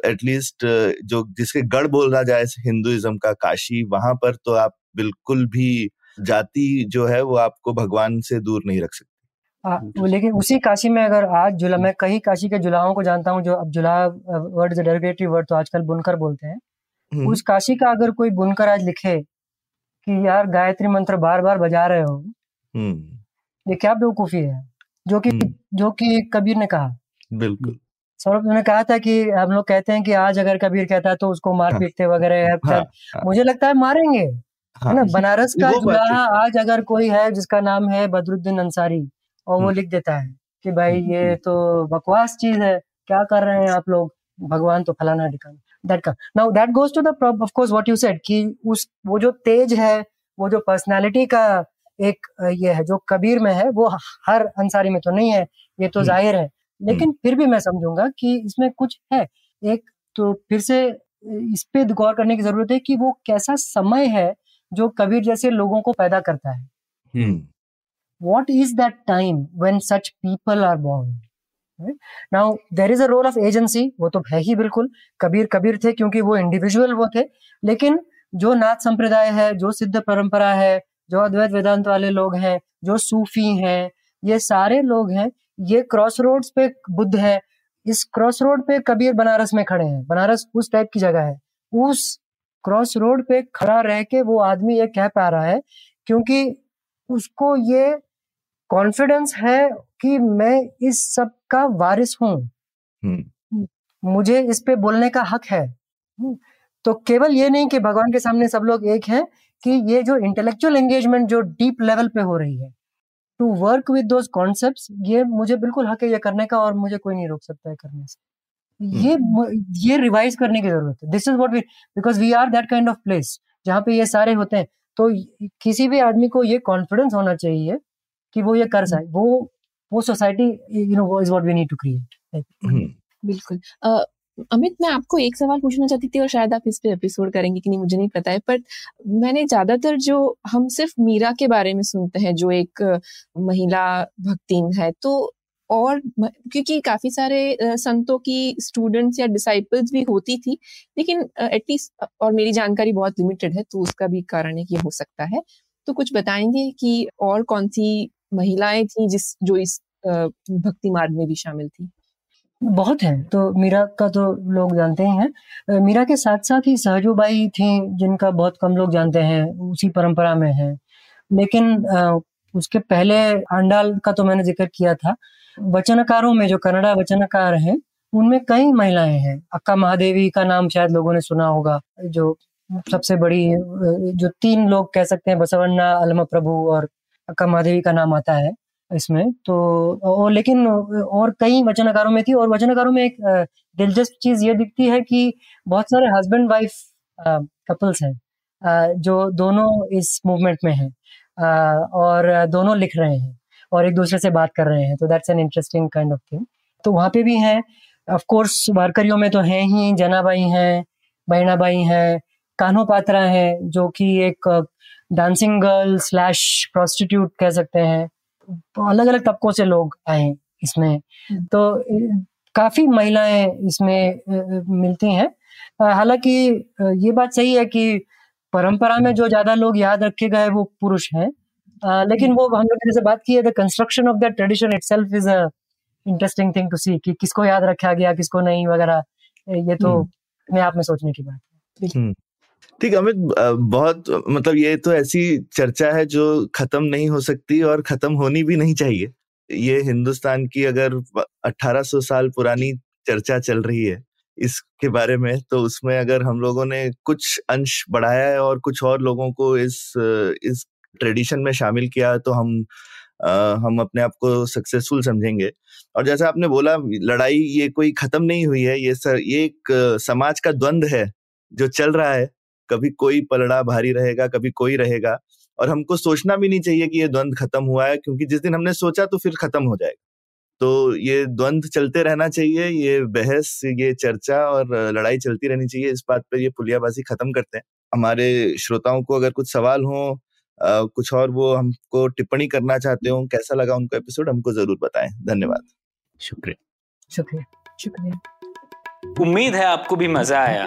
एटलीस्ट जो जिसके गढ़ बोला जाए हिंदुइज्म का काशी वहाँ पर तो आप बिल्कुल भी जाति जो है वो आपको भगवान से दूर नहीं रख सकती। आ, लेकिन उसी काशी में अगर आज जुला मैं कई काशी के जुलाहों को जानता हूँ जो अब जुला वर्ड डेरोगेटरी वर्ड तो आजकल बुनकर बोलते हैं। हम्म, उस काशी का अगर कोई बुनकर आज लिखे कि यार गायत्री मंत्र बार बार बजा रहे हो। हम्म। ये क्या बेवकूफ़ी है? जो कि हम्म। जो कि कबीर ने कहा। बिल्कुल। सौरभ ने कहा था कि हम लोग कहते हैं कि आज अगर कबीर कहता है तो उसको मार हाँ। पीटते वगैरह है हाँ, हाँ, मुझे लगता है मारेंगे। है ना? बनारस का जुलाहा आज अगर कोई है जिसका नाम है बदरुद्दीन अंसारी और वो हम्म। लिख देता है कि भाई हम्म, ये तो बकवास चीज़ है क्या कर रहे हैं आप लोग? भगवान तो फलाना ठिकाना। दैट का। Now that goes to the of course what you said कि उस वो जो तेज है वो जो पर्सनालिटी का एक ये है जो कबीर में है वो हर अंसारी में तो नहीं है ये तो हम्म। ज़ाहिर है। लेकिन फिर भी मैं समझूँगा कि इसमें कुछ है। एक तो फिर से इस पे गौर करने की ज़रूरत है कि वो कैसा समय है जो कबीर जैसे लोगों को पैदा करता है। what is that time when such people are born? Right? now there is a role of agency वो तो है ही बिल्कुल। कबीर कबीर थे क्योंकि वो इंडिविजुअल वो थे। लेकिन जो नाथ संप्रदाय है जो सिद्ध परंपरा है जो अद्वैत वेदांत वाले लोग हैं जो सूफी हैं ये सारे लोग हैं ये क्रॉस रोड पे बुद्ध है। इस क्रॉस रोड पे कबीर बनारस में खड़े हैं। बनारस उस टाइप की जगह है। उस क्रॉस रोड पे खड़ा रह के वो आदमी ये कह पा रहा है क्योंकि उसको ये कॉन्फिडेंस है कि मैं इस सब का वारिस हूँ। हम्म, मुझे इस पे बोलने का हक है। हम्म, तो केवल ये नहीं कि भगवान के सामने सब लोग एक हैं कि ये जो इंटेलेक्चुअल एंगेजमेंट जो डीप लेवल पे हो रही है to work with those concepts ये मुझे बिल्कुल हक है ये करने का और मुझे कोई नहीं रोक सकता है करने से। ये ये रिवाइज करने की ज़रूरत है। This is what we because we are that kind of place जहाँ पे ये सारे होते हैं। तो किसी भी आदमी को ये कॉन्फिडेंस होना चाहिए कि वो ये कर सके। वो वो सोसाइटी यू नो वो is what we need to create hmm, बिल्कुल। अमित मैं आपको एक सवाल पूछना चाहती थी और शायद आप इस पे एपिसोड करेंगे कि नहीं मुझे नहीं पता है पर मैंने ज़्यादातर जो हम सिर्फ़ मीरा के बारे में सुनते हैं जो एक महिला भक्तिन है तो और क्योंकि काफ़ी सारे संतों की स्टूडेंट्स या डिसाइपल्स भी होती थी, लेकिन एटलीस्ट और मेरी जानकारी बहुत लिमिटेड है तो उसका भी कारण है कि हो सकता है। तो कुछ बताएँगे कि और कौन सी महिलाएँ थी जिस, जो इस भक्ति मार्ग में भी शामिल थी? बहुत है। तो मीरा का तो लोग जानते ही। हैं मीरा के साथ साथ ही सहजूबाई थी, जिनका बहुत कम लोग जानते हैं, उसी परंपरा में है। लेकिन उसके पहले अंडाल का तो मैंने ज़िक्र किया था। वचनकारों में जो कन्नड़ा वचनकार हैं, उनमें कई महिलाएँ हैं। अक्का महादेवी का नाम शायद लोगों ने सुना होगा, जो सबसे बड़ी, जो तीन लोग कह सकते हैं, बसवन्ना, अलमा प्रभु और अक्का महादेवी का नाम आता है इसमें। तो और लेकिन और कई वचनकारों में थी, और वचनकारों में एक दिलचस्प चीज़ ये दिखती है कि बहुत सारे हस्बैंड वाइफ कपल्स हैं जो दोनों इस मूवमेंट में हैं। और दोनों लिख रहे हैं और एक दूसरे से बात कर रहे हैं तो that's an interesting kind of thing तो वहाँ पे भी हैं। ऑफ़ कोर्स वारकरियों में तो हैं ही जनाबाई हैं बहनाबाई हैं कान्हो पात्रा हैं जो कि एक डांसिंग गर्ल स्लैश प्रोस्टिट्यूट कह सकते हैं। अलग अलग तबकों से लोग आए इसमें। हम्म। तो काफ़ी महिलाएँ इसमें मिलती हैं। हालाँकि ये बात सही है कि परंपरा में जो ज़्यादा लोग याद रखे गए वो पुरुष हैं। अ, लेकिन वो हम लोग जैसे बात की है the construction of that tradition itself is a interesting thing to see कि किसको याद रखा गया किसको नहीं वगैरह। ये तो हम्म। अपने आप में सोचने की बात है। ठीक अमित बहुत मतलब ये तो ऐसी चर्चा है जो खत्म नहीं हो सकती और खत्म होनी भी नहीं चाहिए। ये हिंदुस्तान की अगर 1800 साल पुरानी चर्चा चल रही है इसके बारे में तो उसमें अगर हम लोगों ने कुछ अंश बढ़ाया है और कुछ और लोगों को इस इस ट्रेडिशन में शामिल किया तो हम अ, हम अपने आप को सक्सेसफुल समझेंगे। और जैसा आपने बोला लड़ाई ये कोई खत्म नहीं हुई है ये सर ये एक समाज का द्वंद है जो चल रहा है। कभी कोई पलड़ा भारी रहेगा कभी कोई रहेगा। और हमको सोचना भी नहीं चाहिए कि ये द्वंद खत्म हुआ है क्योंकि जिस दिन हमने सोचा तो फिर खत्म हो जाएगा। तो ये द्वंद चलते रहना चाहिए ये बहस ये चर्चा और लड़ाई चलती रहनी चाहिए इस बात पर ये पुलियाबाजी खत्म करते हैं। हमारे श्रोताओं को अगर कुछ सवाल हो अ, कुछ और वो हमको टिप्पणी करना चाहते हो कैसा लगा उनको एपिसोड हमको ज़रूर बताएँ। धन्यवाद। शुक्रिया। शुक्रिया। शुक्रिया। उम्मीद है आपको भी मज़ा आया।